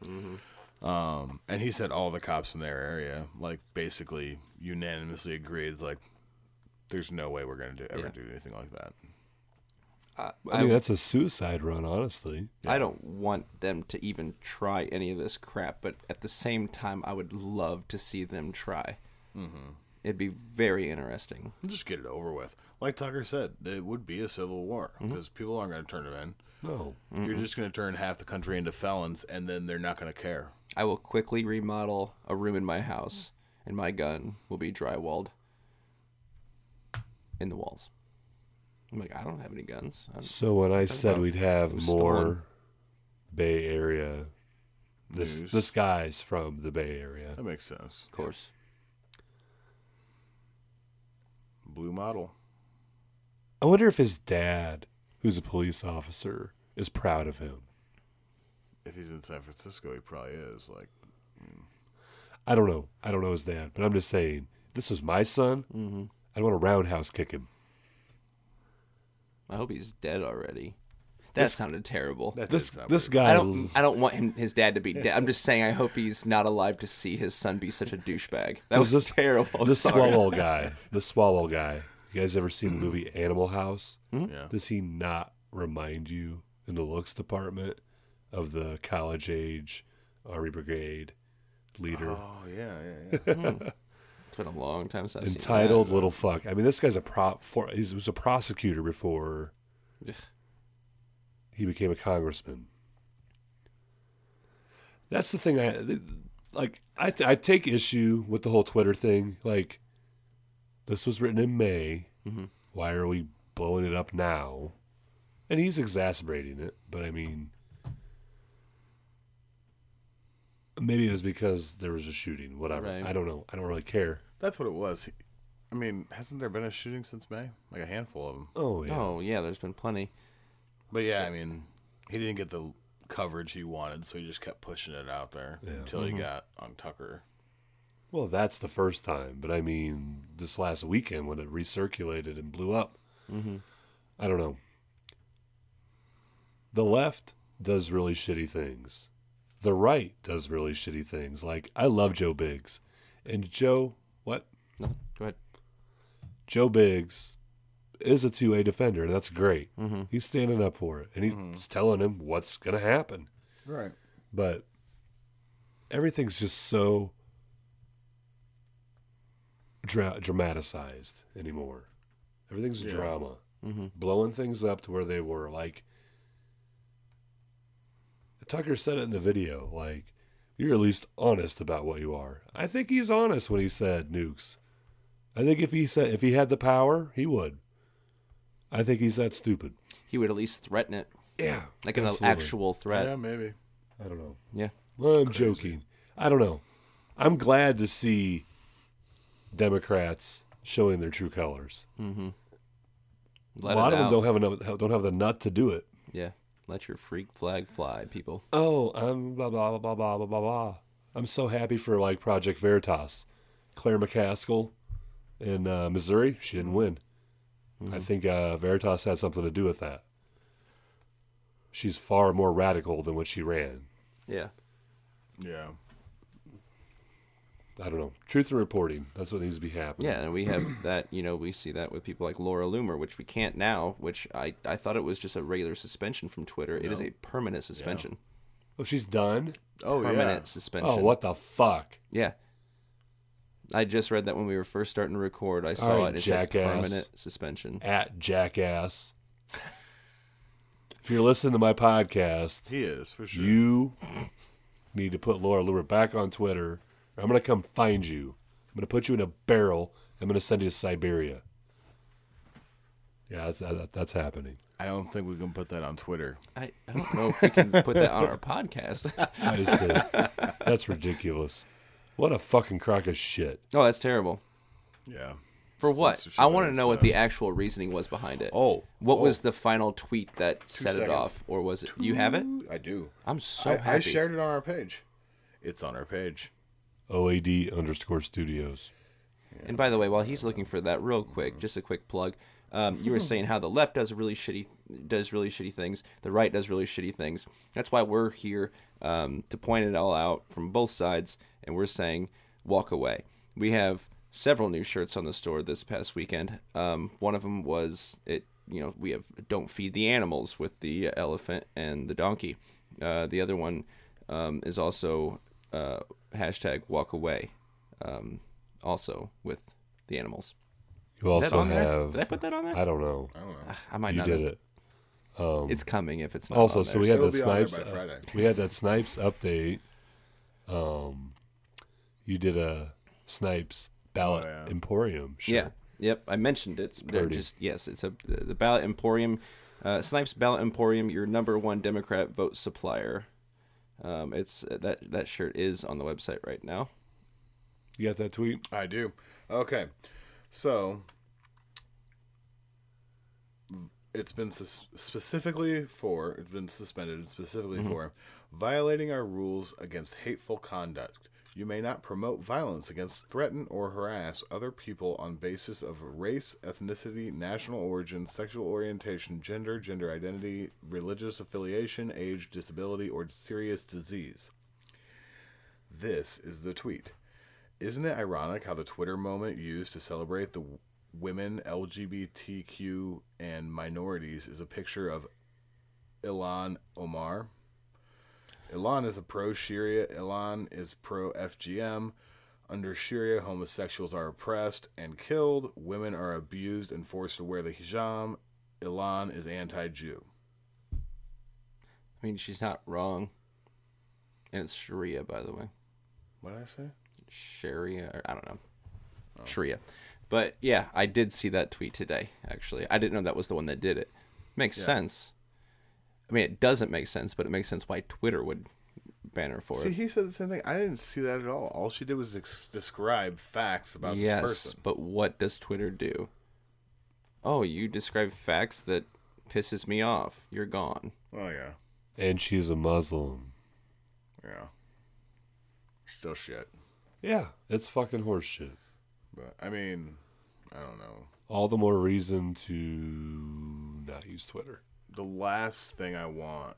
Um, and he said all the cops in their area, like basically unanimously agreed, like there's no way we're gonna do ever Yeah. do anything like that. I mean, that's a suicide run, honestly. I don't want them to even try any of this crap, but at the same time, I would love to see them try. Mm-hmm. It'd be very interesting. Just get it over with. Like Tucker said, it would be a civil war because people aren't gonna turn it in. No, You're just gonna turn half the country into felons, and then they're not gonna care. I will quickly remodel a room in my house, and my gun will be drywalled in the walls. I'm like, I don't have any guns. I don't- So when I said about we'd have was more stolen. Bay Area, this News. this guy's from the Bay Area. That makes sense. of course. Blue model. I wonder if his dad, who's a police officer, is proud of him. If he's in San Francisco, he probably is. Like, I don't know. I don't know his dad, but I'm just saying, this was my son. Mm-hmm. I'd want to roundhouse kick him. I hope he's dead already. That sounded terrible. that This sound this pretty- guy. I don't. I don't want him, his dad, to be dead. I'm just saying. I hope he's not alive to see his son be such a douchebag. That was this, terrible. The Swalwell guy. The Swalwell guy. You guys ever seen the movie Animal House? Hmm? Yeah. Does he not remind you in the looks department of the college age uh, Army Brigade leader? Oh yeah, yeah, yeah. [LAUGHS] Hmm. It's been a long time since I've seen Entitled little fuck. I mean, this guy's a prop. For he was a prosecutor before Ugh. he became a congressman. That's the thing. I like. I I take issue with the whole Twitter thing. Like, this was written in May. Mm-hmm. Why are we blowing it up now? And he's exacerbating it. But I mean, maybe it was because there was a shooting. Whatever. Right. I don't know. I don't really care. That's what it was. I mean, hasn't there been a shooting since May? Like a handful of them. Oh yeah. Oh yeah, there's been plenty. But yeah, I mean, he didn't get the coverage he wanted, so he just kept pushing it out there Yeah. until he mm-hmm. got on Tucker. Well, that's the first time, but I mean, this last weekend when it recirculated and blew up, mm-hmm. I don't know. The left does really shitty things. The right does really shitty things. Like I love Joe Biggs, and Joe, what? No, go ahead. Joe Biggs is a two A defender, and that's great. Mm-hmm. He's standing up for it, and he's mm-hmm. telling him what's gonna happen. Right. but everything's just so dra- dramatized anymore. Everything's drama, mm-hmm. blowing things up to where they were. Like Tucker said it in the video. Like you're at least honest about what you are. I think he's honest when he said nukes. I think if he said if he had the power, he would. I think he's that stupid. He would at least threaten it. Yeah, like an actual threat. Yeah, maybe. I don't know. Yeah. Well, I'm joking. I don't know. I'm glad to see Democrats showing their true colors. Let a lot it of them don't have enough, don't have the nut to do it. Yeah. Let your freak flag fly, people. Oh, I'm blah blah blah blah blah blah blah. I'm so happy for like Project Veritas, Claire McCaskill in uh, Missouri. She didn't win. I think uh, Veritas had something to do with that. She's far more radical than when she ran. Yeah. Yeah. I don't know. Truth in reporting. That's what needs to be happening. Yeah, and we have [CLEARS THROAT] that, you know, we see that with people like Laura Loomer, which we can't now, which I, I thought it was just a regular suspension from Twitter. It is a permanent suspension. Oh, she's done. Oh Permanent yeah. suspension. Oh, what the fuck? Yeah. I just read that when we were first starting to record. I saw right, it. It said jackass. permanent suspension. At jackass. if you're listening to my podcast, He is for sure. you need to put Laura Loomer back on Twitter. Or I'm gonna come find you. I'm gonna put you in a barrel. I'm gonna send you to Siberia. Yeah, that's that, that's happening. I don't think we can put that on Twitter. I, I don't know if we can put that on our podcast. I just did. That's ridiculous. What a fucking crock of shit. oh, that's terrible. Yeah. For what? I want to know what the actual reasoning was behind it. Oh, What was oh. the final tweet that set it off? Or was it. You have it? I do. I'm so I, happy. I shared it on our page. It's on our page. OAD underscore studios. And by the way, while he's looking for that, real quick, just a quick plug. Um, you were saying how the left does really shitty does really shitty things, the right does really shitty things. That's why we're here um, to point it all out from both sides, and we're saying walk away. We have several new shirts on the store this past weekend. Um, one of them was it. You know, we have "Don't feed the animals" with the elephant and the donkey. Uh, the other one um, is also uh, hashtag walk away, um, also with the animals. You Is that also on there? have. Did I put that on there? I don't know. I might You not. did have- it. Um, It's coming if it's not. also, on so there. we had It'll that be on there Snipes. by Friday. we had that Snipes update. Um, you did a Snipes ballot Oh, yeah. Emporium. Sure. Yeah. Yep. I mentioned it. They're pretty. just yes. It's a the ballot emporium, uh, Snipes Ballot Emporium, your number one Democrat vote supplier. Um, it's that that shirt is on the website right now. You got that tweet? I do. Okay. So it's been sus- specifically for it's been suspended specifically for violating our rules against hateful conduct. You may not promote violence against, threaten, or harass other people on basis of race, ethnicity, national origin, sexual orientation, gender, gender identity, religious affiliation, age, disability, or serious disease. This is the tweet. Isn't it ironic how the Twitter moment used to celebrate the women, LGBTQ, and minorities is a picture of Ilhan Omar? Ilhan is a pro Sharia, Ilhan is pro FGM. Under Sharia, homosexuals are oppressed and killed, women are abused and forced to wear the hijab. Ilhan is anti Jew. I mean, she's not wrong. And it's Sharia, by the way. What did I say? Sharia, or I don't know. Oh. Sharia. But yeah, I did see that tweet today, actually. I didn't know that was the one that did it. Makes sense. I mean, it doesn't make sense, but it makes sense why Twitter would ban her for it. See, it. he said the same thing. I didn't see that at all. All she did was ex- describe facts about yes, this person. but what does Twitter do? Oh, you describe facts that pisses me off. You're gone. Oh yeah, And she's a Muslim. yeah. Still shit. Yeah, it's fucking horseshit. But I mean, I don't know. All the more reason to not use Twitter. The last thing I want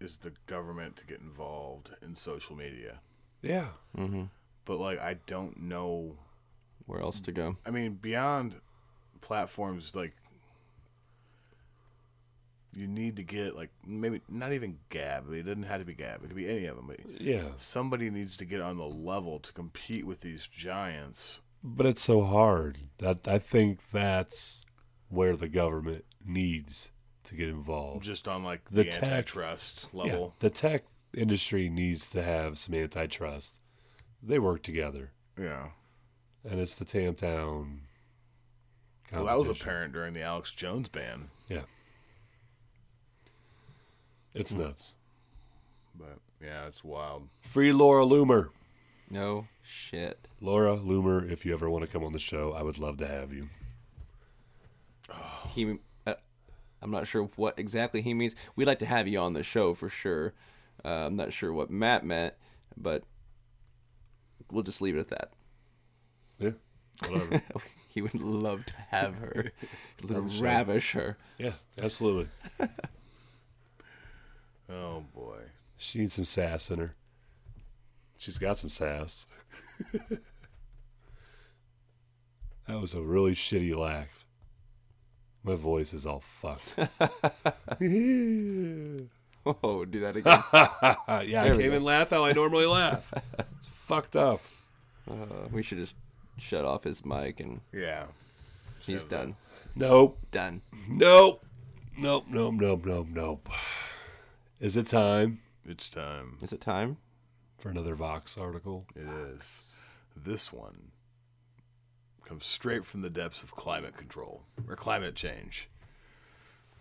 is the government to get involved in social media. Yeah. Mm-hmm. But like, I don't know. Where else to go? I mean, beyond platforms like. You need to get like maybe not even Gab. It doesn't have to be Gab. It could be any of them. But Yeah. somebody needs to get on the level to compete with these giants. But it's so hard. That I think that's where the government needs to get involved. just on like The the, tech- antitrust Yeah, level. the tech industry needs to have some antitrust. They work together, Yeah. and it's the Tam Town. Well, that was apparent during the Alex Jones ban. Yeah. It's nuts. But yeah, it's wild. Free Laura Loomer. No shit. Laura Loomer, if you ever want to come on the show, I would love to have you. He, uh, I'm not sure what exactly he means. We'd like to have you on the show for sure. Uh, I'm not sure what Matt meant, but we'll just leave it at that. Yeah, whatever. [LAUGHS] He would love to have her, [LAUGHS] ravish her. yeah, absolutely. [LAUGHS] Oh boy. She needs some sass in her. She's got some sass. that was a really shitty laugh. My voice is all fucked. [LAUGHS] [LAUGHS] Oh, do that again. [LAUGHS] yeah, I can't even laugh how I normally laugh. It's fucked up. uh, we should just shut off his mic and Yeah. he's done. Nope. Done. Nope. Nope. Nope. Nope. Nope. Nope. Is it time It's time. Is it time? for another Vox article? It is. This one comes straight from the depths of climate control or climate change.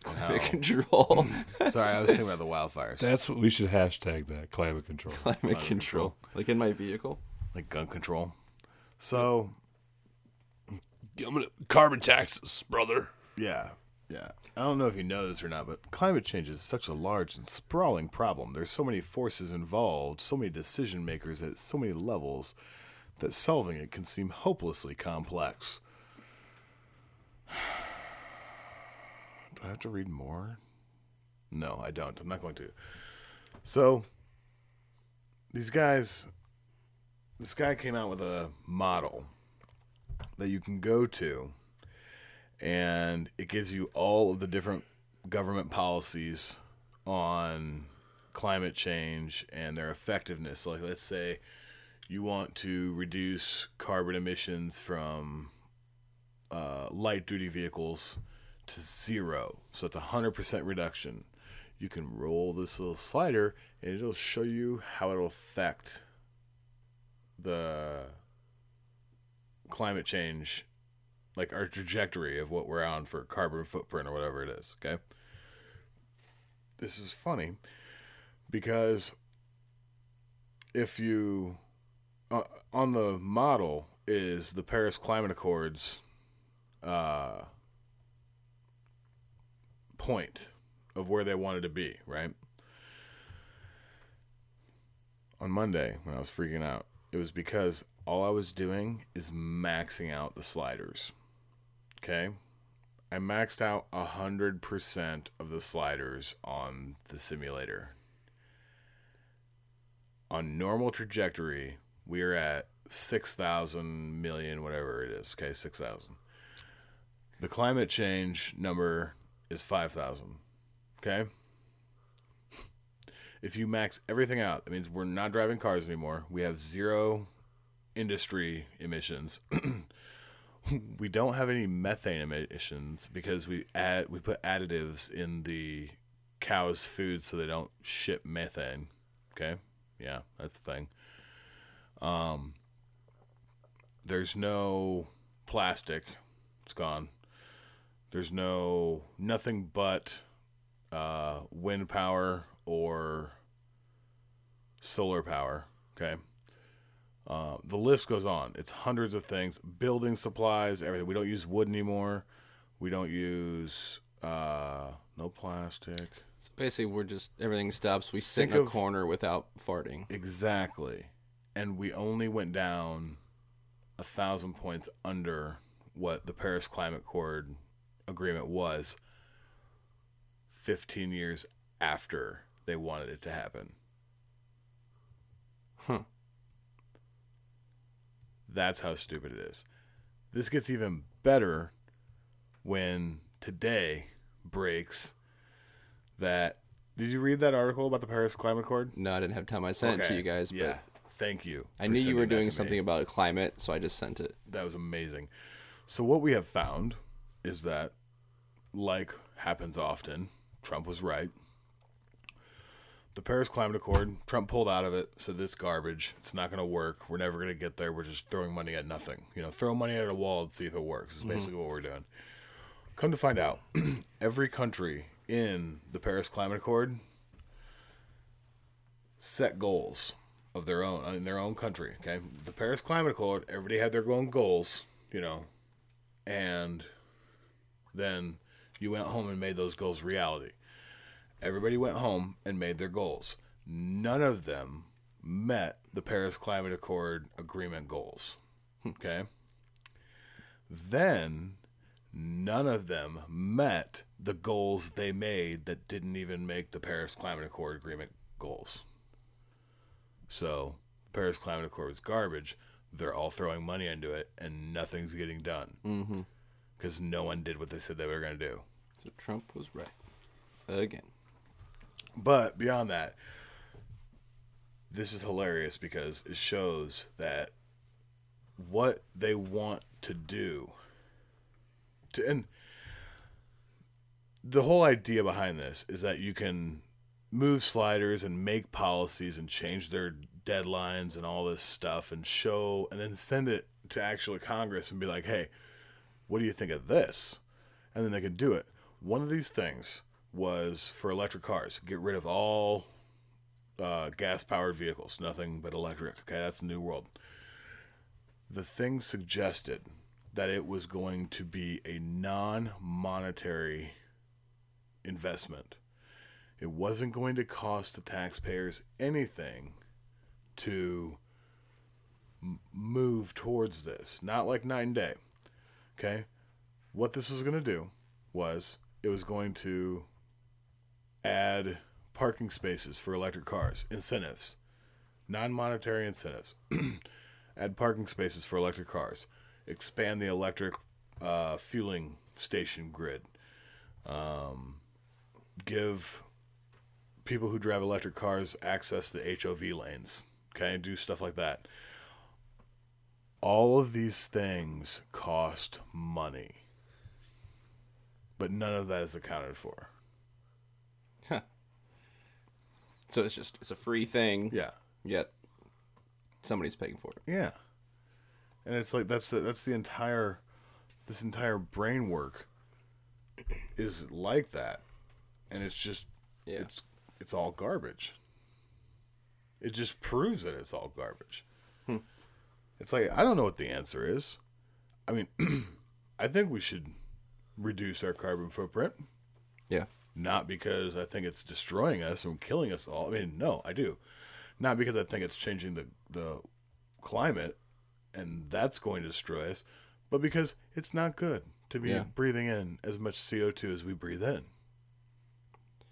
Climate how- Control. [LAUGHS] Sorry, I was thinking about the wildfires, That's what we should hashtag that climate control. Climate control. Like in my vehicle. like gun control. So I'm gonna carbon taxes, brother. Yeah, yeah. I don't know if you know this or not, but climate change is such a large and sprawling problem. There's so many forces involved, so many decision makers at so many levels, that solving it can seem hopelessly complex. [SIGHS] Do I have to read more? No, I don't. I'm not going to. So, these guys, this guy came out with a model that you can go to and it gives you all of the different government policies on climate change and their effectiveness. Like, let's say you want to reduce carbon emissions from uh, light duty vehicles to zero, so it's a hundred percent reduction. You can roll this little slider, and it'll show you how it'll affect the climate change like our trajectory of what we're on for carbon footprint or whatever it is. Okay. This is funny because if you uh, on the model is the Paris Climate Accords uh, point of where they wanted to be, right? On Monday, when I was freaking out, it was because all I was doing is maxing out the sliders. Okay. I maxed out 100% of the sliders on the simulator. On normal trajectory, we are at 6,000 million, whatever it is. Okay, 6,000. The climate change number is 5,000. Okay? If you max everything out, that means we're not driving cars anymore. We have zero industry emissions. [CLEARS THROAT] we don't have any methane emissions because we add we put additives in the cows' food so they don't ship methane. Okay, yeah, that's the thing. Um, there's no plastic; it's gone. There's no nothing but uh, wind power or solar power. Okay. Uh, the list goes on. It's hundreds of things, building supplies, everything. We don't use wood anymore. We don't use uh, no plastic. So basically, we're just everything stops. We sit Think in a of- corner without farting. Exactly, and we only went down a thousand points under what the Paris Climate Accord agreement was. Fifteen years after they wanted it to happen. Huh. That's how stupid it is. This gets even better when today breaks that. Did you read that article about the Paris Climate Accord? No, I didn't have time. I sent it to you guys, but Yeah. Thank you. I knew you were doing me. something about climate, so I just sent it. That was amazing. So what we have found is that, like happens often, Trump was right. The Paris Climate Accord, Trump pulled out of it, said this garbage. It's not going to work. We're never going to get there. We're just throwing money at nothing. You know, throw money at a wall and see if it works. Is mm-hmm. basically what we're doing. Come to find out, [CLEARS THROAT] every country in the Paris Climate Accord set goals of their own in their own country. Okay, the Paris Climate Accord, everybody had their own goals, you know, and then you went home and made those goals reality. Everybody went home and made their goals. None of them met the Paris Climate Accord agreement goals. Okay. Then none of them met the goals they made that didn't even make the Paris Climate Accord agreement goals. So, Paris Climate Accord was garbage. They're all throwing money into it, and nothing's getting done mm-hmm. because no one did what they said they were going to do. So Trump was right again. But beyond that, this is hilarious because it shows that what they want to do to and the whole idea behind this is that you can move sliders and make policies and change their deadlines and all this stuff and show and then send it to actual Congress and be like, "Hey, what do you think of this?" And then they could do it. One of these things was for electric cars. Get rid of all uh, gas powered vehicles, nothing but electric. Okay, that's the new world. The thing suggested that it was going to be a non monetary investment. It wasn't going to cost the taxpayers anything to m- move towards this. Not like night and day. Okay? What this was going to do was it was going to add parking spaces for electric cars, incentives, non monetary incentives. [CLEARS THROAT] add parking spaces for electric cars, expand the electric uh, fueling station grid, um, give people who drive electric cars access the HOV lanes, okay, and do stuff like that. All of these things cost money, but none of that is accounted for. So it's just it's a free thing. Yeah. Yet somebody's paying for it. Yeah. And it's like that's the, that's the entire this entire brain work is like that. And it's just Yeah. it's it's all garbage. It just proves that it's all garbage. Hmm. It's like I don't know what the answer is. I mean, [CLEARS THROAT] I think we should reduce our carbon footprint Yeah. not because I think it's destroying us and killing us all. I mean, no, I do. Not because I think it's changing the the climate and that's going to destroy us, but because it's not good to be Yeah. breathing in as much CO2 as we breathe in.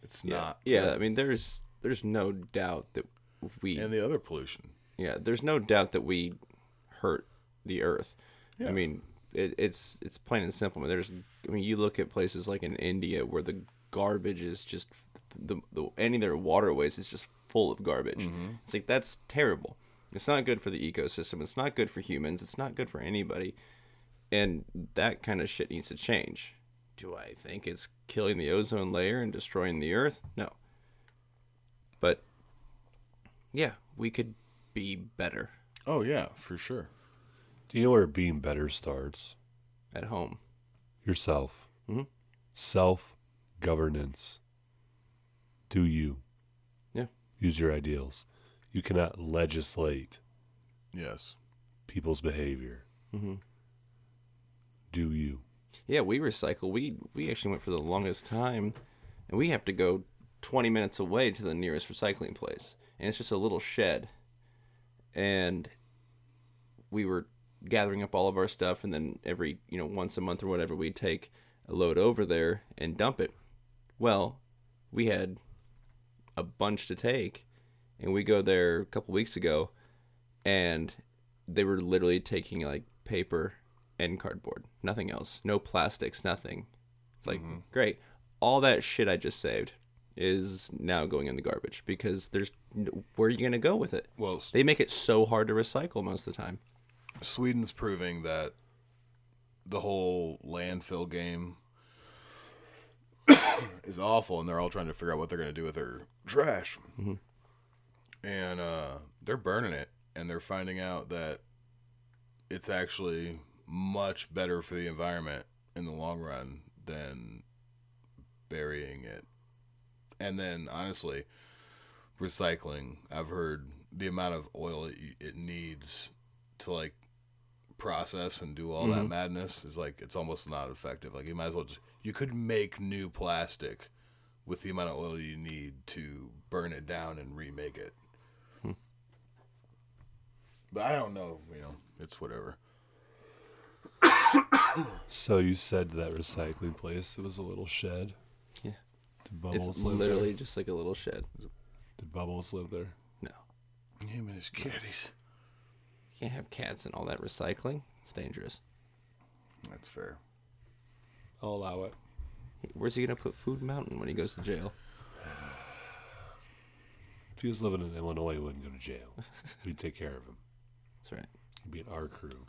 It's Yeah. not. Yeah. I mean, there's there's no doubt that we And the other pollution. yeah there's no doubt that we hurt the earth. Yeah. I mean, it, it's it's plain and simple. I mean, there's I mean, you look at places like in India where the garbage is just the, the any of their waterways is just full of garbage. Mm-hmm. It's like that's terrible. It's not good for the ecosystem. It's not good for humans. It's not good for anybody. And that kind of shit needs to change. Do I think it's killing the ozone layer and destroying the earth? No. But yeah, we could be better Oh yeah, for sure. Do you know where being better starts? at home. Yourself. Mhm. Self governance. Do you Yeah. use your ideals? You cannot legislate Yes. people's behavior. Mhm. Do you? Yeah, we recycle. We we actually went for the longest time, and we have to go 20 minutes away to the nearest recycling place, and it's just a little shed. And we were gathering up all of our stuff, and then every you know once a month or whatever, we'd take a load over there and dump it. Well, we had a bunch to take, and we go there a couple weeks ago, and they were literally taking like paper and cardboard, nothing else, no plastics, nothing. It's like great. All that shit I just saved is now going in the garbage because there's where are you gonna go with it? Well, They make it so hard to recycle most of the time. Sweden's proving that the whole landfill game [COUGHS] is awful, and they're all trying to figure out what they're going to do with their trash. And uh, they're burning it, and they're finding out that it's actually much better for the environment in the long run than burying it. And then, honestly, recycling, I've heard the amount of oil it, it needs to like process and do all that mm-hmm. madness is like it's almost not effective. Like you might as well just you could make new plastic with the amount of oil you need to burn it down and remake it. Hmm. But I don't know, you know, it's whatever. So you said that recycling place, it was a little shed. Yeah. Did Bubbles It's live literally just like a little shed. Did Bubbles live there? No. Him and his kitties. You can't have cats and all that recycling. It's dangerous. That's fair. I'll allow it. Where's he gonna put Food Mountain when he goes to jail? [SIGHS] If he was living in Illinois, he wouldn't go to jail. [LAUGHS] We'd take care of him. That's right. He'd be in our crew.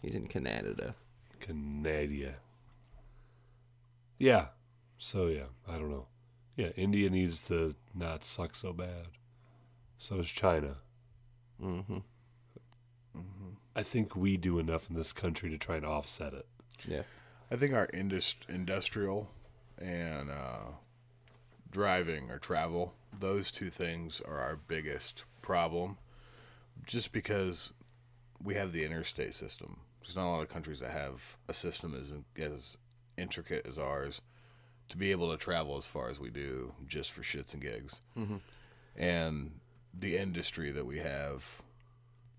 He's in Canada. Canada. Yeah. So yeah, I don't know. Yeah, India needs to not suck so bad. So does China. Mm-hmm. I think we do enough in this country to try and offset it. Yeah. I think our indus- industrial and uh, driving or travel, those two things are our biggest problem. Just because we have the interstate system. There's not a lot of countries that have a system as as intricate as ours to be able to travel as far as we do just for shits and gigs. Mm-hmm. And the industry that we have,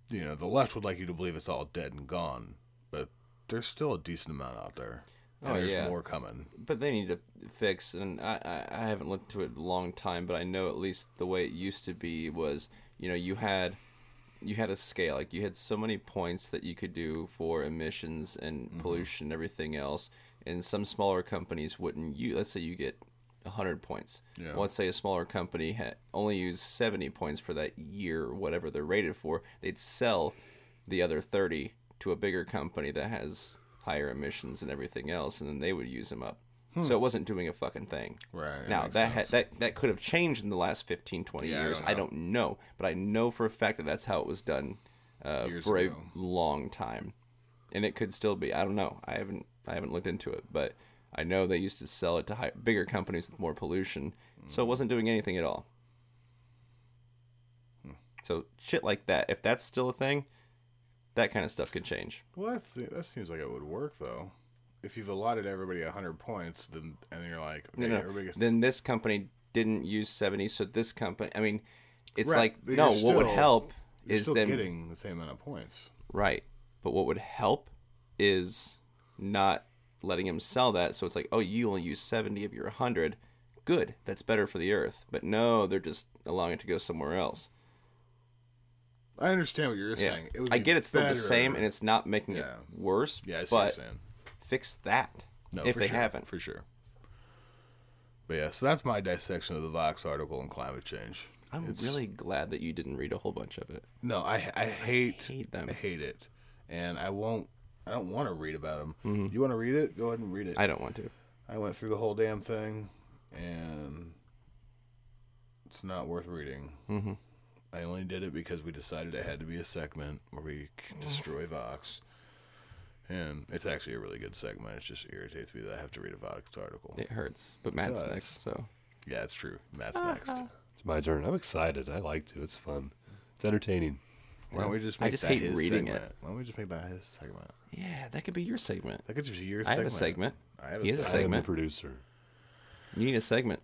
you know, the left would like you to believe it's all dead and gone, but there's still a decent amount out there. And Oh, there's yeah. more coming. But they need to fix, and I, I, I haven't looked to it in a long time, but I know at least the way it used to be was, you know, you had you had a scale, like you had so many points that you could do for emissions and mm-hmm. pollution and everything else, and some smaller companies wouldn't. You let's say you get hundred points. Yeah. Well, let's say a smaller company had only used seventy points for that year, or whatever they're rated for. They'd sell the other thirty to a bigger company that has higher emissions and everything else, and then they would use them up. So it wasn't doing a fucking thing. Hmm. Right, now that ha- that that could have changed in the last 15, 20 Yeah, I years. don't I don't know, but I know for a fact that that's how it was done uh, for ago. a long time, and it could still be. I don't know. I haven't I haven't looked into it, but I know they used to sell it to high, bigger companies with more pollution, so it wasn't doing anything at all. Hmm. So shit like that, if that's still a thing, that kind of stuff could change. Well, that, th- that seems like it would work though. If you've allotted everybody hundred points, then and you're like, okay, No, no. everybody gets Then this company didn't use 70, so this company, I mean, it's Right, like, but no, you're what would still- help is still them, getting the same amount of points. right. But what would help is not letting him sell that. So it's like, oh, you only use 70 of your 100. Good. That's better for the earth. But no, they're just allowing it to go somewhere else. I understand what you're Yeah. saying. I get it's still the same and it's not making Yeah. it worse. Yeah, I see what you're saying. Fix that. No, if for they sure, haven't. for sure. But yeah, so that's my dissection of the Vox article on climate change. I'm It's- really glad that you didn't read a whole bunch of it. no, I I hate hate them. I hate it, and I won't. I don't want to read about them. You want to read it? Go ahead and read it. Mm-hmm. I don't want to. I went through the whole damn thing, and it's not worth reading. Mm-hmm. I only did it because we decided it had to be a segment where we destroy Vox. And it's actually a really good segment. It just irritates me that I have to read a Vox article. It hurts. But Matt's does. next, so. Yeah, it's true. Matt's next. Uh-huh. It's my turn. I'm excited. I like to. It's fun. It's entertaining. Why don't we just I just that hate his reading it. Why don't we just make that his segment? Yeah, that could be your segment. That could just be your segment. I have a segment. I have He has a I am the segment. producer. You need a segment.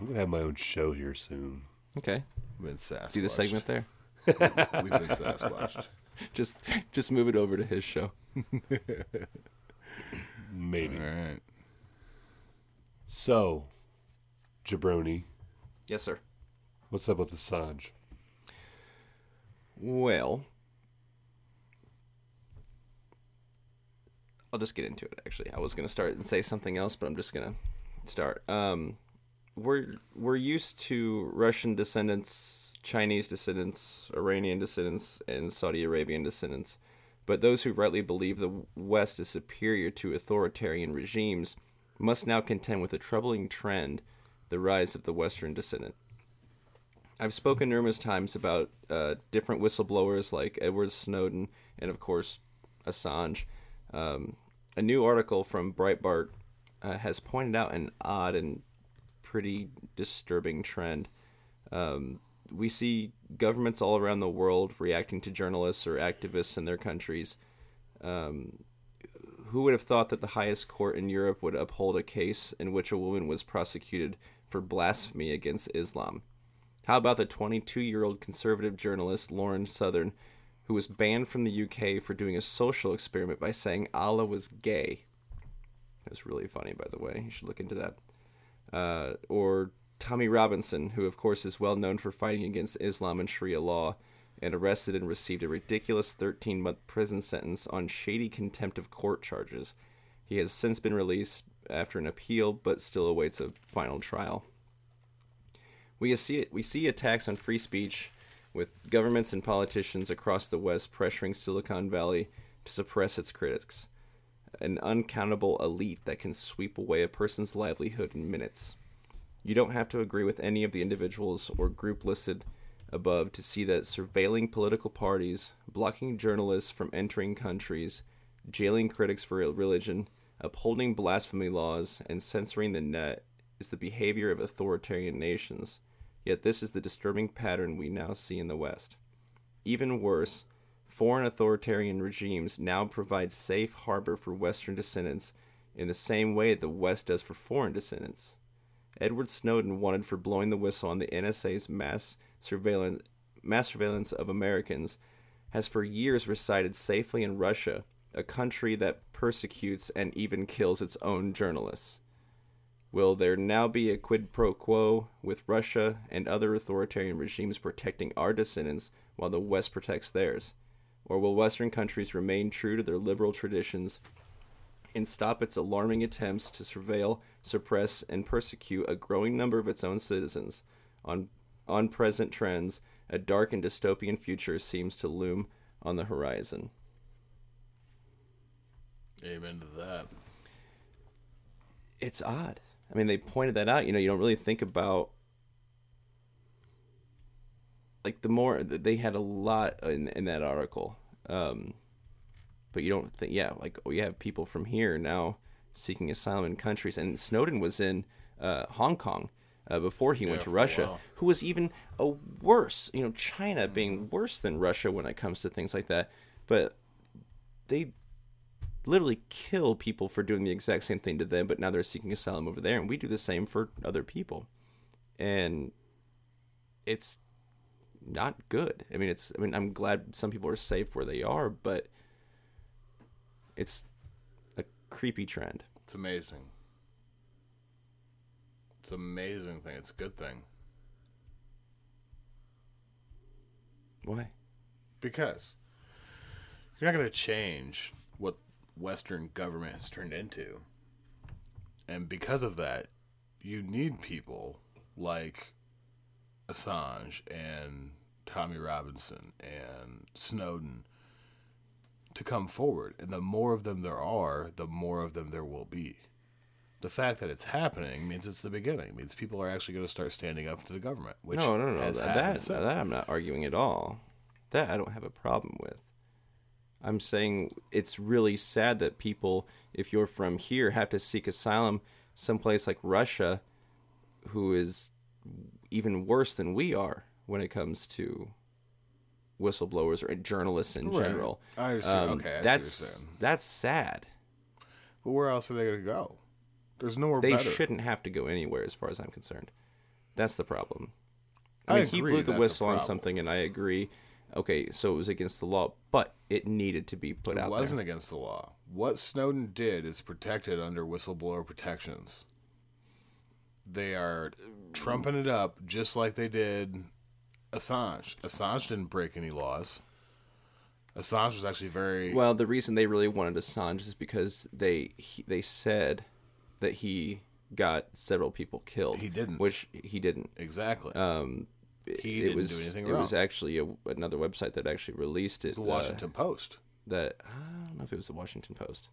I'm gonna have my own show here soon. Okay. We've been Sasquatch. Do the segment there. [LAUGHS] We've been Sasquatched. [LAUGHS] Just just move it over to his show. [LAUGHS] Maybe. All right. So, Jabroni, Yes, sir. what's up with Assange? Well, I'll just get into it. Actually, I was gonna start and say something else, but I'm just gonna start. Um, we're we're used to Russian descendants, Chinese descendants, Iranian descendants, and Saudi Arabian descendants, but those who rightly believe the West is superior to authoritarian regimes must now contend with a troubling trend: the rise of the Western descendant. I've spoken numerous times about uh, different whistleblowers like Edward Snowden and, of course, Assange. Um, a new article from Breitbart uh, has pointed out an odd and pretty disturbing trend. Um, we see governments all around the world reacting to journalists or activists in their countries. Um, who would have thought that the highest court in Europe would uphold a case in which a woman was prosecuted for blasphemy against Islam? How about the 22 year old conservative journalist Lauren Southern, who was banned from the UK for doing a social experiment by saying Allah was gay? It was really funny, by the way. You should look into that. Uh, or Tommy Robinson, who, of course, is well known for fighting against Islam and Sharia law, and arrested and received a ridiculous 13 month prison sentence on shady contempt of court charges. He has since been released after an appeal, but still awaits a final trial. We see, we see attacks on free speech with governments and politicians across the West pressuring Silicon Valley to suppress its critics. An uncountable elite that can sweep away a person's livelihood in minutes. You don't have to agree with any of the individuals or group listed above to see that surveilling political parties, blocking journalists from entering countries, jailing critics for religion, upholding blasphemy laws, and censoring the net is the behavior of authoritarian nations. Yet this is the disturbing pattern we now see in the West. Even worse, foreign authoritarian regimes now provide safe harbor for Western descendants in the same way the West does for foreign descendants. Edward Snowden wanted for blowing the whistle on the NSA's mass surveillance, mass surveillance of Americans, has for years resided safely in Russia, a country that persecutes and even kills its own journalists. Will there now be a quid pro quo with Russia and other authoritarian regimes protecting our descendants while the West protects theirs? Or will Western countries remain true to their liberal traditions and stop its alarming attempts to surveil, suppress, and persecute a growing number of its own citizens? On, on present trends, a dark and dystopian future seems to loom on the horizon. Amen to that. It's odd. I mean, they pointed that out. You know, you don't really think about like the more they had a lot in in that article. Um, but you don't think, yeah, like we have people from here now seeking asylum in countries, and Snowden was in uh, Hong Kong uh, before he Yeah, went to Russia, who was even a worse, you know, China being worse than Russia when it comes to things like that. But they literally kill people for doing the exact same thing to them, but now they're seeking asylum over there, and we do the same for other people, and it's not good. I mean, it's. I mean, I'm glad some people are safe where they are, but it's a creepy trend. It's amazing. It's an amazing thing. It's a good thing. Why? Because you're not going to change what Western government has turned into. And because of that, you need people like Assange and Tommy Robinson and Snowden to come forward. And the more of them there are, the more of them there will be. The fact that it's happening means it's the beginning. It means people are actually going to start standing up to the government. Which no, no, no. That, that, that I'm not arguing at all. That I don't have a problem with. I'm saying it's really sad that people, if you're from here, have to seek asylum someplace like Russia, who is even worse than we are when it comes to whistleblowers or journalists in Right. general. I understand. Um, okay, I see what you're that's that's sad. But where else are they going to go? There's nowhere They better. shouldn't have to go anywhere, as far as I'm concerned. That's the problem. I I mean, he blew the whistle on something, and I agree. Okay, so it was against the law, but it needed to be put It out It wasn't there. against the law. What Snowden did is protected under whistleblower protections. They are trumping it up just like they did Assange. Assange didn't break any laws. Assange was actually very Well, the reason they really wanted Assange is because they he, they said that he got several people killed. He didn't. which he didn't. exactly. Um, it- He it didn't do was anything it was actually a, another website that actually released it. the uh, Washington Post. that I don't know if it was the Washington Post.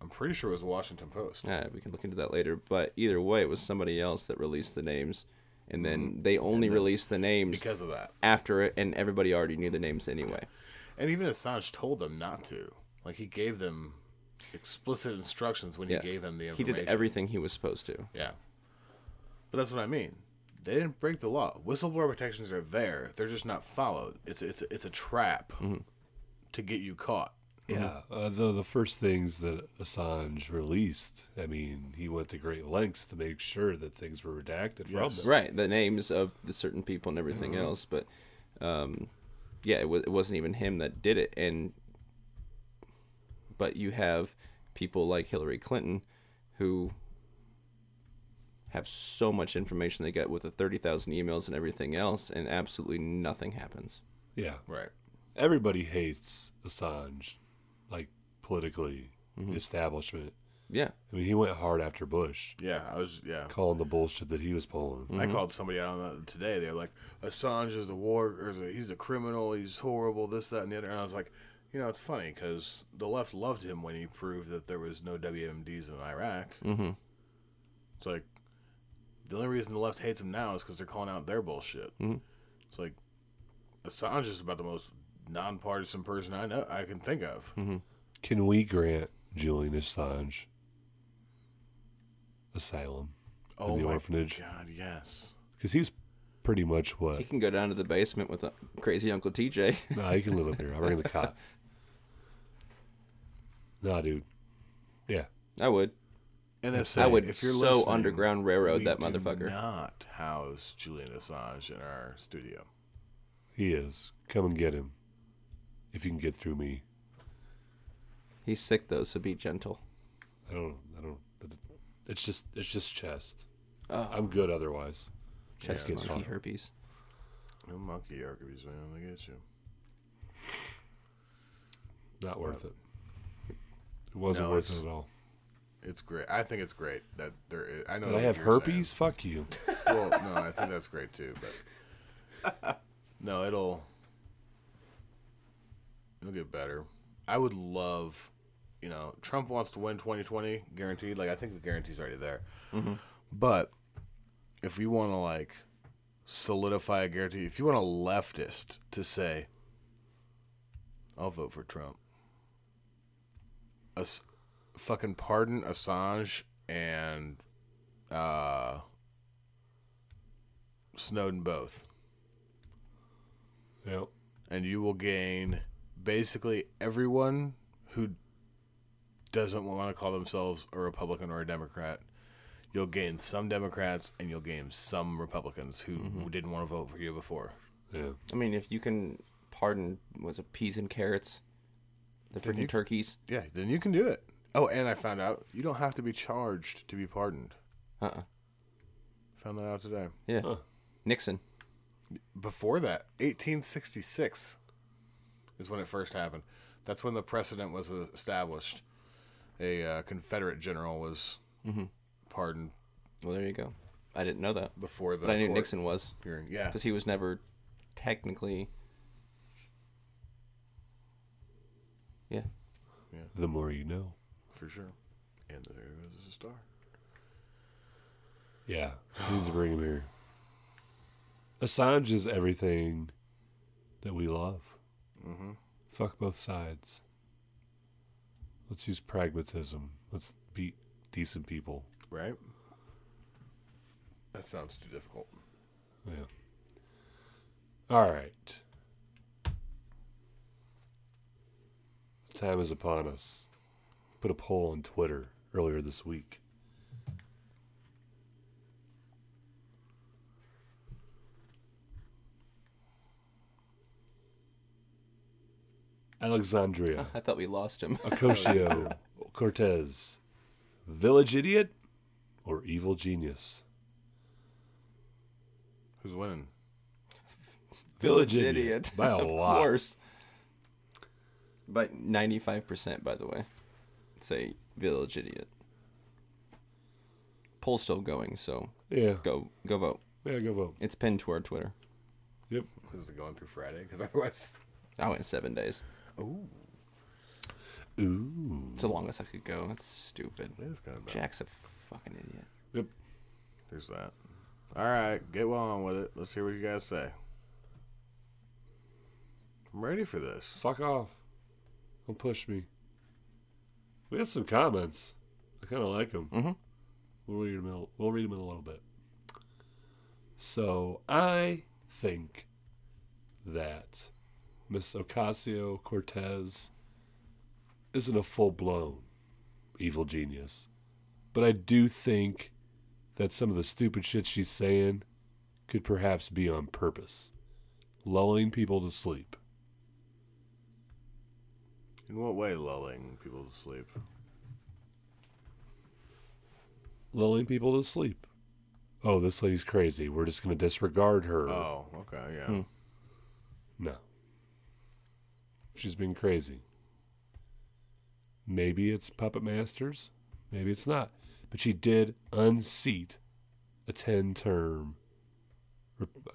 I'm pretty sure it was the Washington Post. Yeah, we can look into that later. But either way, it was somebody else that released the names, and then they only released the names Mm-hmm. Because of that. after it, and everybody already knew the names anyway. And even Assange told them not to. Like he gave them explicit instructions when Yeah, he gave them the information. he did everything he was supposed to. Yeah. But that's what I mean. They didn't break the law. Whistleblower protections are there. They're just not followed. It's it's it's a trap to get you caught. Yeah, uh, the the first things that Assange released, I mean, he went to great lengths to make sure that things were redacted Yes. from them. Right, the names of the certain people and everything else, but um, yeah, it, was, it wasn't even him that did it, and but you have people like Hillary Clinton who have so much information they get with the thirty thousand emails and everything else, and absolutely nothing happens. Yeah, Right. everybody hates Assange, like politically, Mm-hmm. establishment. Yeah, I mean, he went hard after Bush, Yeah, I was yeah. calling the bullshit that he was pulling. I called somebody out on that today. They're like, Assange is a war, or is a, he's a criminal. He's horrible. This, that, and the other. And I was like, you know, it's funny because the left loved him when he proved that there was no WMDs in Iraq. mm-hmm. It's like the only reason the left hates him now is because they're calling out their bullshit. Mhm. It's like Assange is about the most nonpartisan person I know I can think of. Mm-hmm. Can we grant Julian Assange asylum Oh in the my orphanage? God, yes. Because he's pretty much what. he can go down to the basement with a crazy Uncle TJ. [LAUGHS] No, he can live up here. I'll bring the cot. Nah, dude. Yeah. I would. NSA, I would if you're so underground railroad we that do motherfucker. Not house Julian Assange in our studio. He is. Come and get him. If you can get through me. He's sick though, so be gentle. I don't. I don't. It's just. It's just chest. Oh. I'm good otherwise. Chest gets monkey fine. herpes. No monkey herpes, man. Look at you. Not worth it. It wasn't No, worth it at all. It's great. I think it's great that there. Is, I know. Did I have you're herpes? Fuck you. Well, no, I think that's great too. But [LAUGHS] no, it'll it'll get better. I would love, you know, Trump wants to win 2020 guaranteed. Like I think the guarantee's already there. But if we want to like solidify a guarantee, if you want a leftist to say, "I'll vote for Trump," As- fucking pardon Assange and uh, Snowden both, Yep. and you will gain basically everyone who doesn't want to call themselves a Republican or a Democrat. You'll gain some Democrats and you'll gain some Republicans who, who didn't want to vote for you before. Yeah. I mean, if you can pardon, was it peas and carrots? The freaking you- turkeys? Yeah, then you can do it. Oh, and I found out you don't have to be charged to be pardoned. Uh uh Found that out today. Yeah. Huh. Nixon. Before that, 1866 is when it first happened. That's when the precedent was uh, established. A uh, Confederate general was pardoned Well, there you go. I didn't know that. before the But I knew Nixon was. hearing. Yeah, Because he was never technically. Yeah. The more you know. for sure. And there goes a star. Yeah. We need to bring him here. Assange is everything that we love. Mm-hmm. Fuck both sides. Let's use pragmatism. Let's be decent people. Right? That sounds too difficult. Yeah. All right. Time is upon us. Put a poll on Twitter earlier this week. Alexandria, [LAUGHS] I thought we lost him. [LAUGHS] Ocasio, Cortez, village idiot or evil genius? Who's winning? Village Village idiot. idiot. By a [LAUGHS] of lot. course. By 95%, by the way. Say village idiot. Poll's still going, so Yeah, go go vote. yeah, go vote. It's pinned to our Twitter. Yep. This Is it going through Friday? Because otherwise, I went seven days. Ooh. Ooh. It's the longest I could go. That's stupid. it is kind of bad. Jack's a fucking idiot. Yep. There's that. All right, get well on with it. Let's hear what you guys say. I'm ready for this. Fuck off. Don't push me. We got some comments. I kind of like them. Mhm. We'll read them. In, we'll read them in a little bit. So I think that Miss Ocasio Cortez isn't a full blown evil genius. But I do think that some of the stupid shit she's saying could perhaps be on purpose, lulling people to sleep. In what way lulling people to sleep? Lulling people to sleep. Oh, this lady's crazy. We're just going to disregard her. Oh, okay, yeah. Hmm. No. She's been crazy. Maybe it's Puppet Masters. Maybe it's not. But she did unseat a 10 term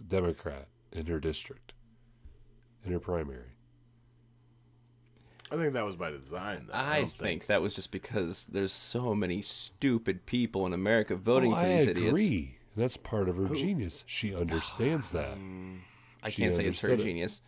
Democrat in her district, in her primary. I think that was by design. Though. I, don't think, that was just because there's so many stupid people in America voting Oh, for I these agree. That's part of her genius. She understands that. [SIGHS] I She can't say it's her understood it. genius.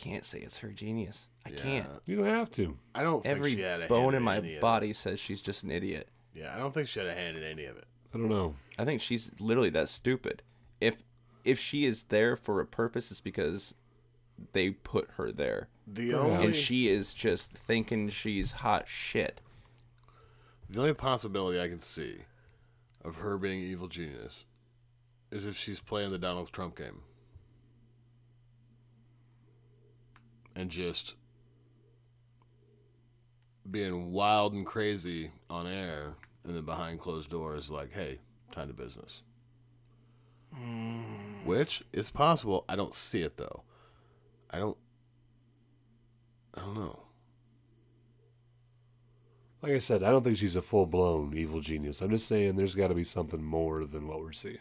I can't say it's her genius. I can't. You don't have to. I don't think Every she had a bone hand in in my any of body says she's just an idiot. Yeah, I don't think she had a hand in any of it. I don't know. I think she's literally that stupid. If if she is there for a purpose, it's because they put her there. The only and she is just thinking she's hot shit. the only possibility I can see of her being evil genius is if she's playing the Donald Trump game and just being wild and crazy on air, and then behind closed doors, like, "Hey, time to business." Mm. Which is possible. I don't see it though. I don't. I don't know. Like I said, I don't think she's a full blown evil genius. I'm just saying there's got to be something more than what we're seeing.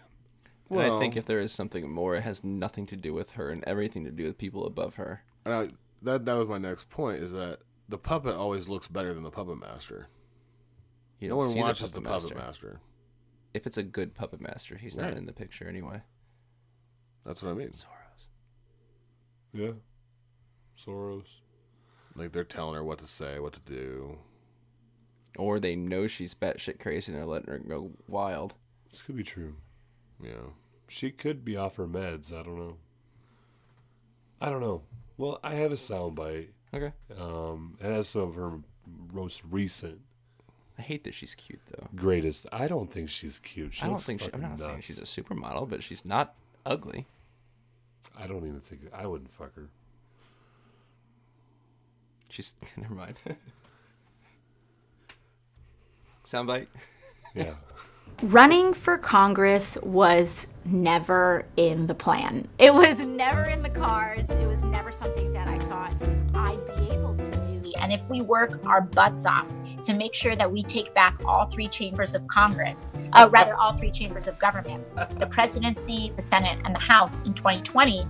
And I think if there is something more, it has nothing to do with her and everything to do with people above her. And I, that that was my next point is that the puppet always looks better than the puppet master. You no don't one see the watches the puppet puppet, master. master. If it's a good puppet master, he's not in the picture anyway. That's what I mean. Soros. Yeah. Soros. Like they're telling her what to say, what to do. Or they know she's batshit crazy and they're letting her go wild. This could be true. Yeah. She could be off her meds. I don't know. I don't know. Well, I have a soundbite. Okay. Um, it has some of her most recent I hate that she's cute though. greatest. I don't think she's cute. She I don't think she, I'm not saying she's a supermodel, but she's not ugly. I don't even think I wouldn't fuck her. She's [LAUGHS] never mind. [LAUGHS] Soundbite. Yeah. [LAUGHS] Running for Congress was never in the plan. It was never in the cards. It was never something that I thought I'd be able to do. And if we work our butts off to make sure that we take back all three chambers of Congress, uh, rather, all three chambers of government, the presidency, the Senate, and the House in 2020,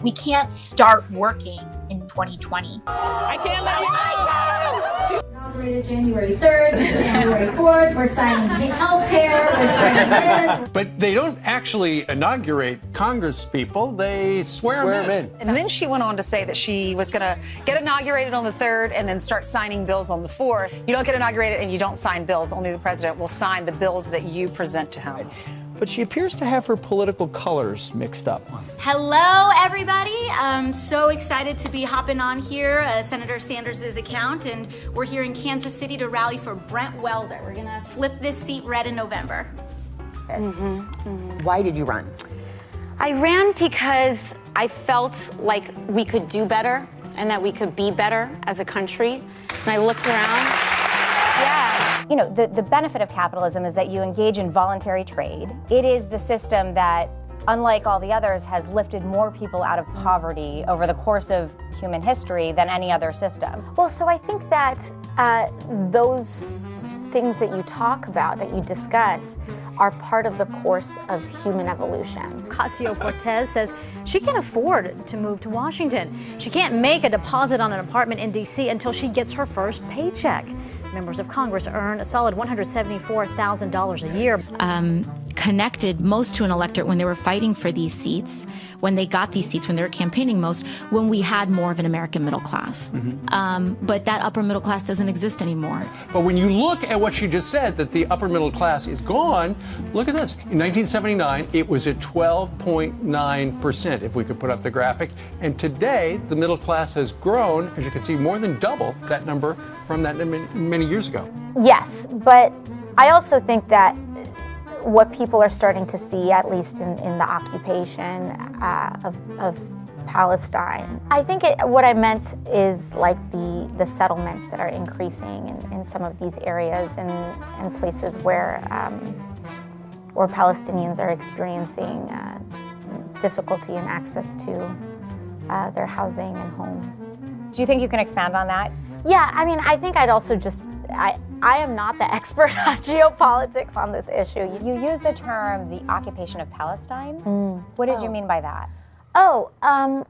we can't start working in 2020. I can't let you go! Inaugurated January 3rd, January 4th. We're signing healthcare. We're this. But they don't actually inaugurate Congress people, they swear, them in. And then she went on to say that she was going to get inaugurated on the 3rd and then start signing bills on the 4th. You don't get inaugurated and you don't sign bills. Only the president will sign the bills that you present to him. But she appears to have her political colors mixed up. Hello, everybody. I'm so excited to be hopping on here, uh, Senator Sanders' account, and we're here in Kansas City to rally for Brent Welder. We're gonna flip this seat red in November. Why did you run? I ran because I felt like we could do better and that we could be better as a country. And I looked around. Yeah. You know, the, the benefit of capitalism is that you engage in voluntary trade. It is the system that, unlike all the others, has lifted more people out of poverty over the course of human history than any other system. Well, so I think that uh, those things that you talk about, that you discuss, are part of the course of human evolution. Ocasio Cortez says she can't afford to move to Washington. She can't make a deposit on an apartment in D.C. until she gets her first paycheck. Members of Congress earn a solid $174,000 a year. Um, connected most to an electorate when they were fighting for these seats, when they got these seats, when they were campaigning most, when we had more of an American middle class. Um, but that upper middle class doesn't exist anymore. But when you look at what she just said, that the upper middle class is gone, look at this. In 1979, it was at 12.9%, if we could put up the graphic. And today, the middle class has grown, as you can see, more than double that number from that many many years ago. Yes, but I also think that what people are starting to see, at least in, in the occupation uh, of, of Palestine, I think it, what I meant is like the, the settlements that are increasing in, in some of these areas and, and places where, um, where Palestinians are experiencing uh, difficulty in access to uh, their housing and homes. Do you think you can expand on that? Yeah, I mean, I think I'd also just I I am not the [LAUGHS] expert on geopolitics on this issue. You use the term the occupation of Palestine. What did you Oh. mean by that? Oh, um,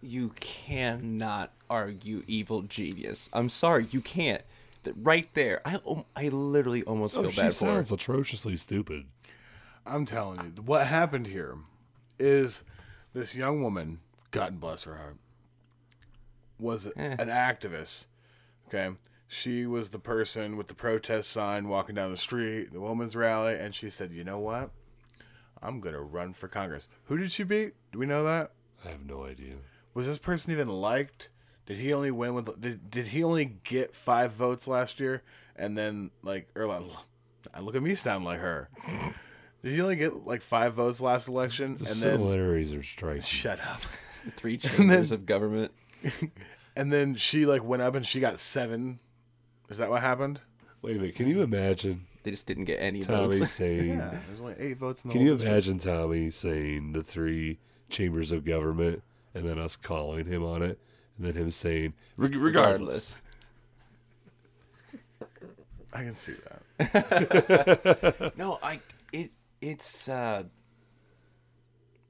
You cannot argue evil genius. I'm sorry, you can't. That right there, I I literally almost Oh, feel she bad for her. sounds atrociously stupid. I'm telling you, what happened here is this young woman, God bless her heart, was Eh. an activist. Okay. She was the person with the protest sign walking down the street, the woman's rally, and she said, You know what? I'm going to run for Congress. Who did she beat? Do we know that? I have no idea. Was this person even liked? Did he only win with? Did, did he only get five votes last year? And then like, or like, look at me sound like her. Did he only get like five votes last election? The and then are striking. shut up. [LAUGHS] Three [LAUGHS] And then- chambers of government. [LAUGHS] and then she like went up and she got seven. Is that what happened? Wait a minute. Can you imagine? They just didn't get any Tommy votes. saying. Yeah, there's only eight votes in the Can whole you district. imagine Tommy saying the three chambers of government, and then us calling him on it, and then him saying "Reg- regardless. I can see that. no, I it it's uh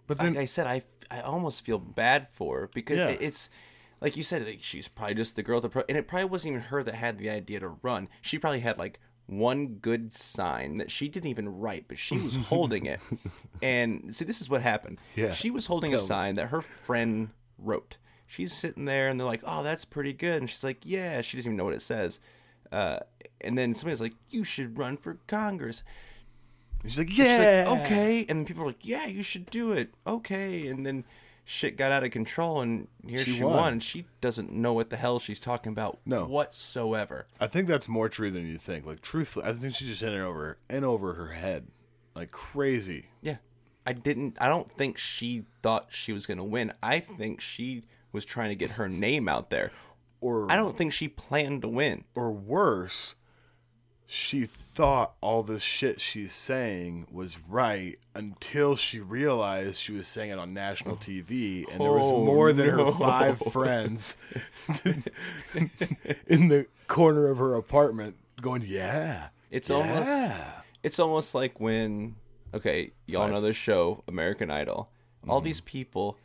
but like I said I I almost feel bad for her because Yeah. it's like you said like, she's probably just the girl at the pro and it probably wasn't even her that had the idea to run. She probably had like one good sign that she didn't even write, but she was holding it. [LAUGHS] And see this is what happened. Yeah. She was holding a Tell me. sign that her friend wrote. She's sitting there and they're like, "Oh, that's pretty good." And she's like, "Yeah." She doesn't even know what it says. Uh, and then somebody's like, "You should run for Congress." She's like, She's "Yeah." like, okay. And people were like, yeah, you should do it. Okay. And then shit got out of control, and here She she, won. won. and She doesn't know what the hell she's talking about No. whatsoever. I think that's more true than you think. Like truthfully, I think she's just in it over in over her head, like crazy. Yeah. I didn't, I don't think she thought she was going to win. I think she was trying to get her name out there. Or I don't think she planned to win. Or worse, she thought all this shit she's saying was right until she realized she was saying it on national TV, and there was Oh, more than no. her five [LAUGHS] friends in the corner of her apartment going, "Yeah." It's yeah." almost it's almost like when okay, y'all Five. know the show American Idol. All mm-hmm. these people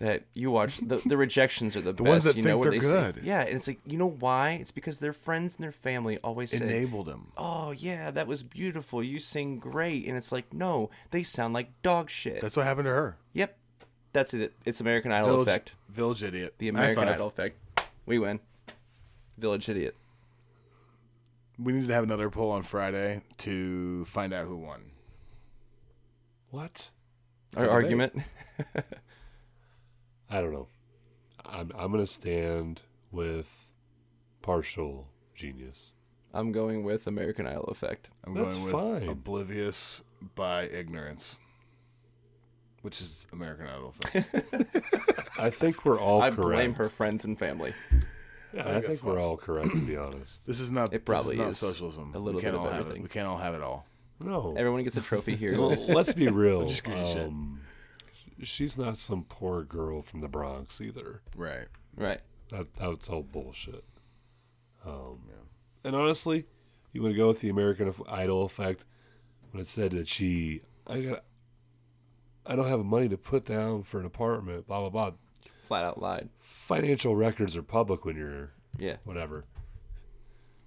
that you watch the, the rejections are the, [LAUGHS] The best. ones that you know think where they're they say- good. yeah, and it's like you know why? It's because their friends and their family always say enabled them. Oh yeah, that was beautiful. You sing great, and it's like no, they sound like dog shit. That's what happened to her. Yep, that's it. It's American Idol Village, effect. Village idiot. The American. Idol effect. We win. Village idiot. We need to have another poll on Friday to find out who won. What? Our debate. argument. [LAUGHS] I don't know. I'm I'm gonna stand with partial genius. I'm going with American Idol effect. I'm That's going with fine. oblivious by ignorance, which is American Idol effect. [LAUGHS] I think we're all I correct. blame her friends and family. Yeah, I I think think, we're possible. all correct to be honest. This is not. It this probably is not is socialism. a little we can't bit of all have it. everything. We can't all have it all. No. Everyone gets a trophy here. Well, let's be [LAUGHS] real. Just kidding, shit. Um, she's not some poor girl from the Bronx either. Right. Right. That that's all bullshit. Um, And honestly, you want to go with the American Idol effect when it said that she, I got, I don't have money to put down for an apartment. Blah blah blah. Flat out lied. Financial records are public when you're Yeah. whatever.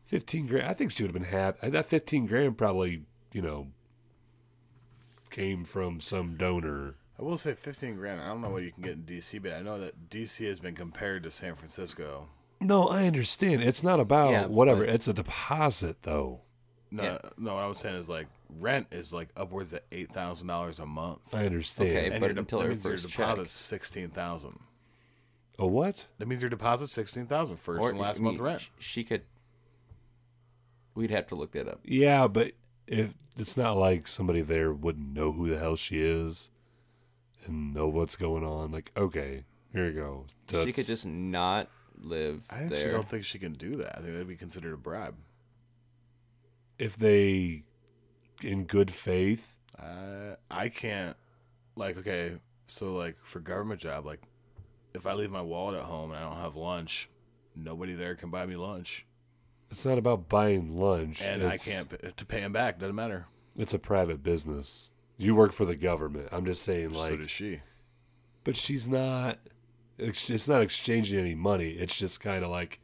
Fifteen grand. I think she would have been happy. That fifteen grand probably, you know, came from some donor. I will say 15 grand. I don't know what you can get in DC, but I know that DC has been compared to San Francisco. No, I understand. It's not about Yeah, whatever. but- It's a deposit, though. No, no. What I was saying is like rent is like upwards of eight thousand dollars a month. I understand. Okay, and but your de- until that means your deposit deposit's sixteen thousand. A what? That means your deposit's sixteen thousand first Or, and last I mean, month's rent. She could. We'd have to look that up. Yeah, but if it's not like somebody there wouldn't know who the hell she is and know what's going on. Like, okay, here you go. She could just not live I actually there. don't think she can do that. I think that'd be considered a bribe. if they, in good faith, Uh, I can't. Like, okay, so like for government job, like if I leave my wallet at home and I don't have lunch, nobody there can buy me lunch, it's not about buying lunch. and I can't p- to pay him back. Doesn't matter. It's a private business. You work for the government. I'm just saying, like, so does she. but she's not. It's it's not exchanging any money. It's just kind of like,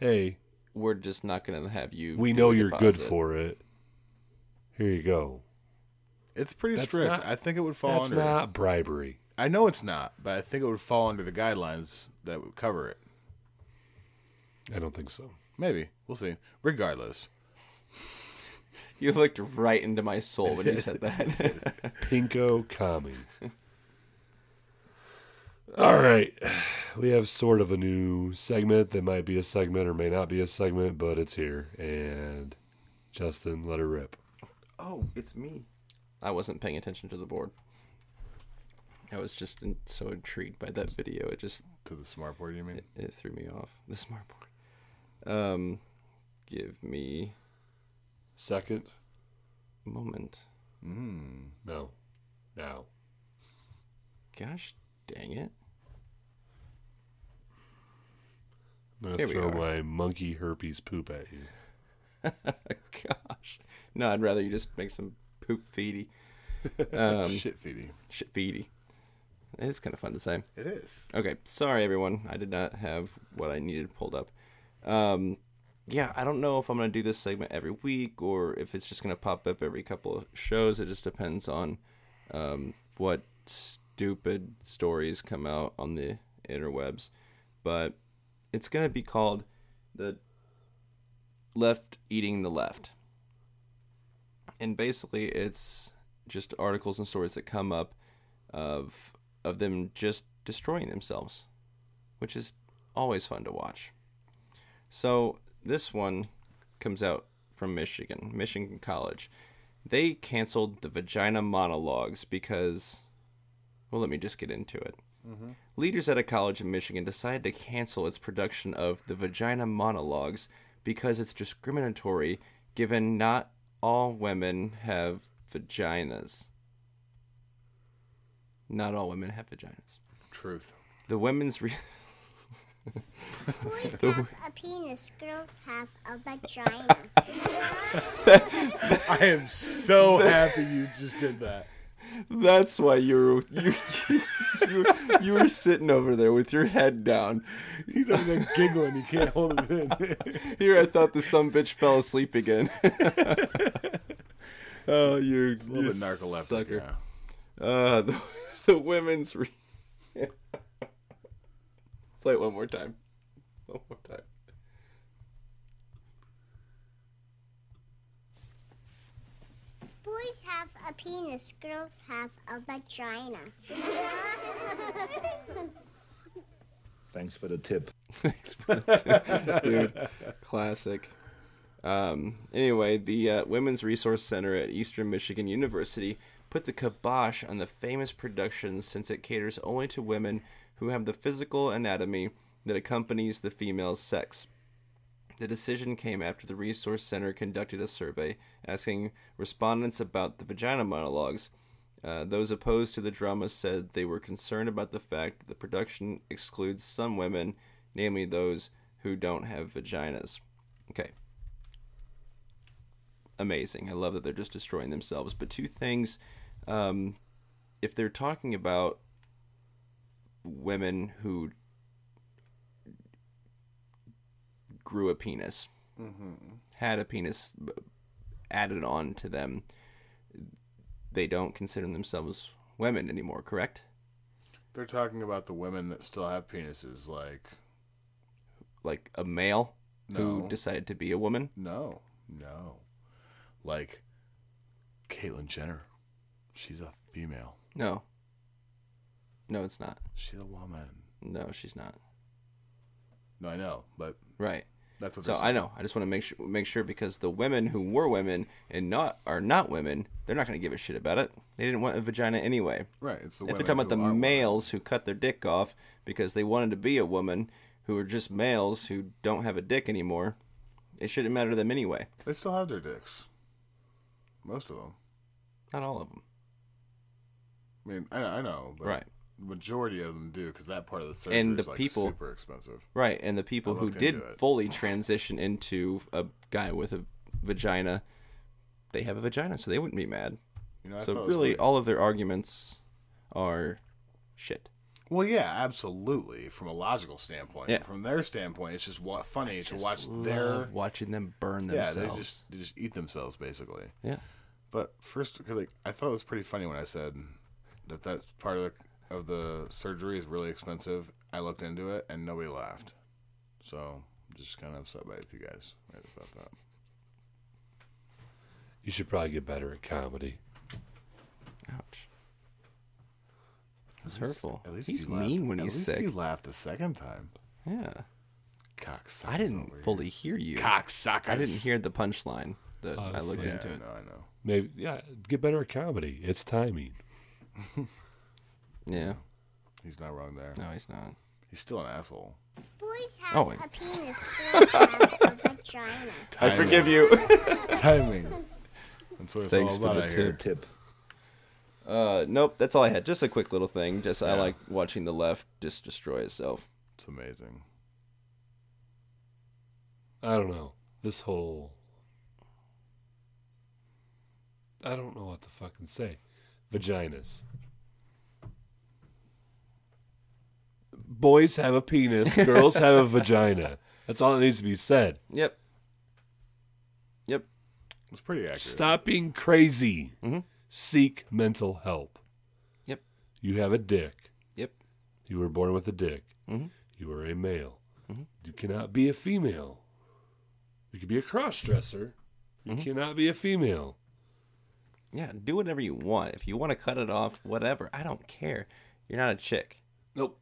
hey, We're just not going to have you. we know you're good for it. Here you go. It's pretty That's strict. not- I think it would fall That's under. not bribery. I know it's not, but I think it would fall under the guidelines that would cover it. I don't think so. Maybe we'll see. Regardless, [LAUGHS] You looked right into my soul when you said [LAUGHS] that. Pinko Kami. [LAUGHS] All right. We have sort of a new segment that might be a segment or may not be a segment, but it's here. And Justin, let her rip. oh, it's me. I wasn't paying attention to the board. I was just in, so intrigued by that video. It just to the smart board. You mean? It, it threw me off. The smart board. Um, give me Second. moment. Mm. No. Now. Gosh, dang it! I'm going to throw my monkey herpes poop at you. [LAUGHS] Gosh, no, I'd rather you just make some poop feedy. Um, [LAUGHS] Shit feedy. Shit feedy. It's kind of fun to say. It is. Okay, sorry everyone. I did not have what I needed pulled up. Um, yeah, I don't know if I'm gonna do this segment every week or if it's just gonna pop up every couple of shows. It just depends on um, what stupid stories come out on the interwebs. But it's gonna be called the left eating the left, and basically it's just articles and stories that come up of of them just destroying themselves, which is always fun to watch. So this one comes out from Michigan, Michigan College. They canceled the vagina monologues because, well, let me just get into it. Mhm. Leaders at a college in Michigan decided to cancel its production of the vagina monologues because it's discriminatory, given not all women have vaginas. Not all women have vaginas. Truth. The women's re- [LAUGHS] Boys [LAUGHS] The- have a penis, girls have a vagina. [LAUGHS] I am so happy you just did that. That's why you're [LAUGHS] you you you were sitting over there with your head down. He's over there giggling. He can't hold it in. Here, I thought the some bitch fell asleep again. oh, you It's a little you bit narcoleptic, sucker. Uh, the, the women's. Re- Play it one more time. One more time. Boys have a penis, girls have a vagina. [LAUGHS] [LAUGHS] Thanks for the tip. Dude, classic. Um, anyway, the uh, Women's Resource Center at Eastern Michigan University put the kibosh on the famous production since it caters only to women who have the physical anatomy that accompanies the female's sex. The decision came after the Resource Center conducted a survey asking respondents about the vagina monologues. Uh, those opposed to the drama said they were concerned about the fact that the production excludes some women, namely those who don't have vaginas. Okay. Amazing. I love that they're just destroying themselves. But two things um, if they're talking about women who grew a penis, had a penis added on to them, they don't consider themselves women anymore, correct? They're talking about the women that still have penises, like Like a male who decided to be a woman? no, no, like Caitlyn Jenner. She's a female. No. No, it's not. She's a woman. No, she's not. No, I know, but Right. That's what So they're I saying. know. I just want to make sure make sure because the women who were women and not are not women, they're not going to give a shit about it. They didn't want a vagina anyway. Right, it's the if we're talking about the are women. males who cut their dick off because they wanted to be a woman, who are just males who don't have a dick anymore, it shouldn't matter to them anyway. they still have their dicks. Most of them. Not all of them. I mean, I, I know, but Right. Majority of them do because that part of the surgery and the is like people super expensive. right and the people who did fully transition into a guy with a vagina they have a vagina so they wouldn't be mad You know, so really all of their arguments are shit Well, yeah, absolutely. From a logical standpoint, Yeah. from their standpoint, it's just wa- funny to just watch love their watching them burn themselves. Yeah, they just they just eat themselves basically. Yeah. But first, 'cause, like I thought it was pretty funny when I said that that's part of the of the surgery is really expensive. I looked into it and nobody laughed, so I'm just kind of upset by it with you guys right about that. You should probably get better at comedy. ouch That's At least- hurtful. At least He's you laughed- mean when at he's least sick. You laughed the second time. yeah Cocksuckers i didn't over here. fully hear you Cocksuckers. i didn't hear the punchline that i looked Yeah, into it no, I know. Maybe yeah, get better at comedy. It's timing. [LAUGHS] yeah He's not wrong there. no he's not He's still an asshole. Boys have Oh, wait. a penis. Girls have a [LAUGHS] vagina. i forgive you [LAUGHS] Timing. That's what it's Thanks all for about. the I hear. Good tip. Uh, nope, that's all I had. Just a quick little thing. Just I Yeah. like watching the left just destroy itself. It's amazing. I don't know. This whole I don't know what to fucking say. Vaginas. Boys have a penis, girls have a vagina. That's all that needs to be said. Yep. Yep. It's pretty accurate. Stop being crazy. Mhm. Seek mental help. Yep. You have a dick. Yep. You were born with a dick. Mhm. You are a male. Mhm. You cannot be a female. You could be a cross dresser. You Mhm. cannot be a female. Yeah, do whatever you want. If you want to cut it off, whatever. I don't care. You're not a chick. Nope.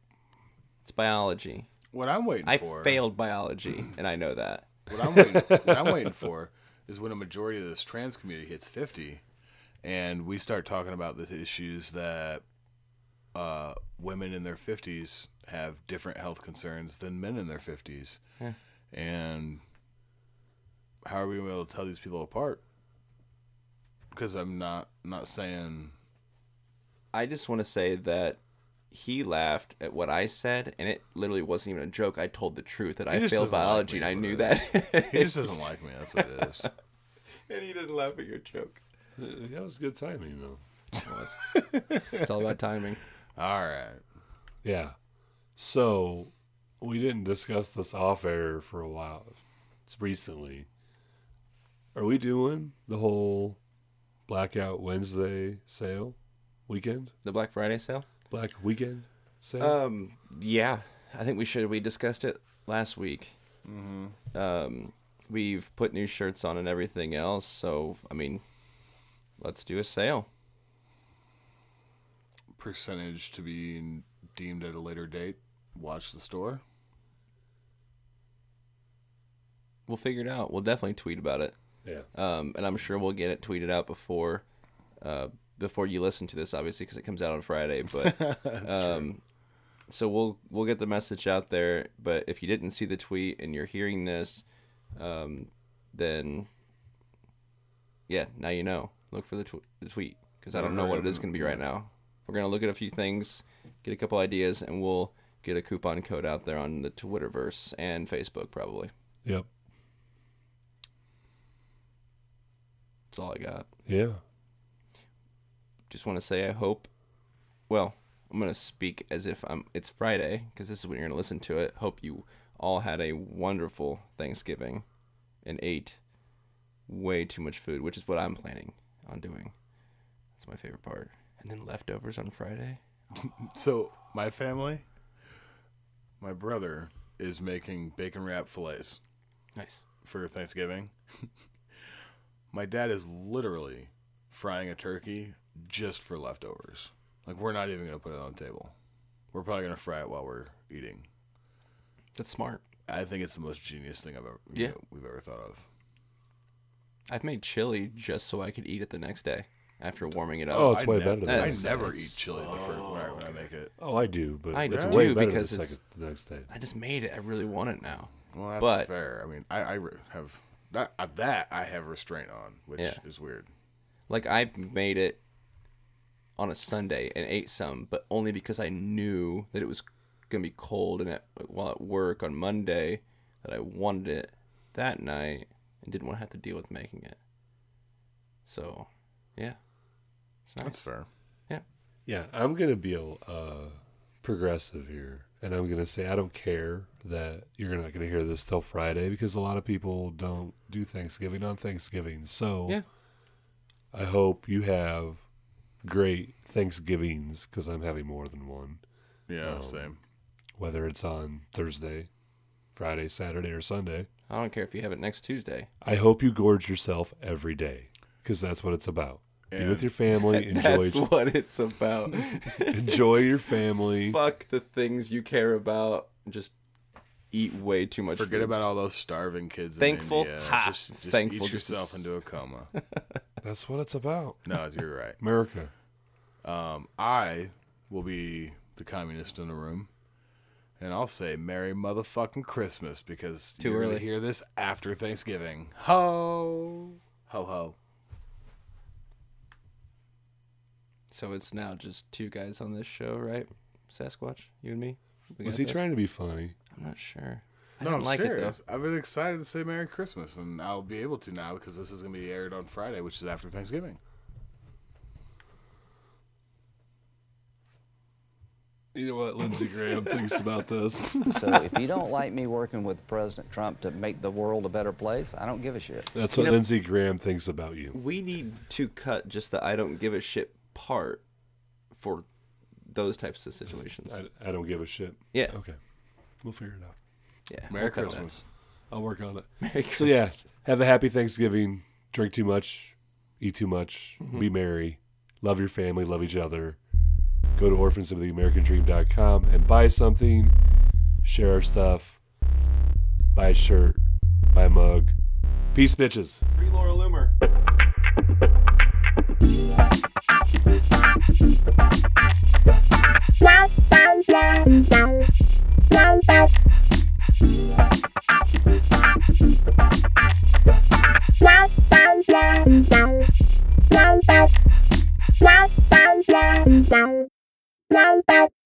It's biology. What I'm waiting I for. failed biology, and I know that. [LAUGHS] What I'm waiting, what I'm [LAUGHS] waiting for is when a majority of this trans community hits 50, and we start talking about the issues that uh, women in their 50s have different health concerns than men in their 50s, Yeah. and how are we gonna be able to tell these people apart? Because I'm not not saying I just want to say that he laughed at what I said, and it literally wasn't even a joke. I told the truth that I failed like biology, me, and I knew that. he just doesn't like me. That's what it is. [LAUGHS] and he didn't laugh at your joke. That was good timing, though. It was. [LAUGHS] it's all about timing. All right. Yeah. So we didn't discuss this off air for a while. It's recently. Are we doing the whole Blackout Wednesday sale weekend? The Black Friday sale? Black weekend sale? Um, yeah, I think we should. We discussed it last week. Mm-hmm. Um, we've put new shirts on and everything else. So I mean, let's do a sale. Percentage to be deemed at a later date. Watch the store. We'll figure it out. We'll definitely tweet about it. Yeah. Um, and I'm sure we'll get it tweeted out before, uh, before you listen to this, obviously, because it comes out on Friday. But [LAUGHS] um, so we'll we'll get the message out there. But if you didn't see the tweet and you're hearing this, um, then yeah, now you know. Look for the, tw- the tweet because I don't know what it is going to be right now. We're gonna look at a few things, get a couple ideas, and we'll get a coupon code out there on the Twitterverse and Facebook probably. Yep. That's all I got. Yeah. Just want to say I hope. Well, I'm gonna speak as if I'm. It's Friday because this is when you're gonna listen to it. Hope you all had a wonderful Thanksgiving, and ate way too much food, which is what I'm planning on doing. That's my favorite part. And then leftovers on Friday. [LAUGHS] so my family, my brother is making bacon wrap fillets. Nice for Thanksgiving. [LAUGHS] my dad is literally frying a turkey just for leftovers. Like we're not even gonna put it on the table. We're probably gonna fry it while we're eating. That's smart. I think it's the most genius thing I've ever Yeah. you know, we've ever thought of. I've made chili just so I could eat it the next day after warming it up. Oh, it's way I better than I that. never That's- eat chili the first, when, I, when I make it. Oh, I do, but I it's do way better because the it's second, the next day. I just made it. I really want it now. Well, that's but fair. I mean, I, I have that uh, that I have restraint on, which Yeah. is weird. like I made it on a Sunday and ate some, but only because I knew that it was gonna be cold and at, while at work on Monday that I wanted it that night and didn't want to have to deal with making it. So, yeah, it's nice. That's fair. Yeah. Yeah, I'm gonna be a uh, progressive here, and I'm gonna say I don't care that you're not gonna hear this till Friday because a lot of people don't do Thanksgiving on Thanksgiving. So, Yeah. I hope you have great Thanksgivings because I'm having more than one. Yeah, um, same. Whether it's on Thursday, Friday, Saturday, or Sunday. I don't care if you have it next Tuesday. I hope you gorge yourself every day because that's what it's about. Be with your family. [LAUGHS] Enjoy. That's what it's about. [LAUGHS] enjoy your family. Fuck the things you care about. Just eat way too much. Forget food. about all those starving kids. Thankful. in India. Ha! Just, just Thankful eat yourself to- into a coma. [LAUGHS] That's what it's about. No, you're right. [LAUGHS] America. Um, I will be the communist in the room, and I'll say Merry motherfucking Christmas because Too you're gonna hear this after Thanksgiving. Ho, ho, ho. So it's now just two guys on this show, right? Sasquatch, you and me. We Was got he this? trying to be funny? I'm not sure. I No, didn't I'm like serious. it. I've been excited to say Merry Christmas, and I'll be able to now because this is gonna be aired on Friday, which is after Thanksgiving. You know what Lindsey Graham [LAUGHS] thinks about this. So if you don't like me working with President Trump to make the world a better place, I don't give a shit. That's You what know- Lindsey Graham thinks about you. We need to cut just the I don't give a shit part for those types of situations. I, I don't give a shit. Yeah. Okay. We'll figure it out. Yeah. Merry we'll. Christmas. I'll work on it. Merry So yeah, have a happy Thanksgiving. Drink too much, eat too much, Mhm. be merry, love your family, love each other. Go to orphansoftheamericandream.com and buy something. Share our stuff. Buy a shirt. Buy a mug. Peace, bitches. Free Laura Loomer. Wow, wow.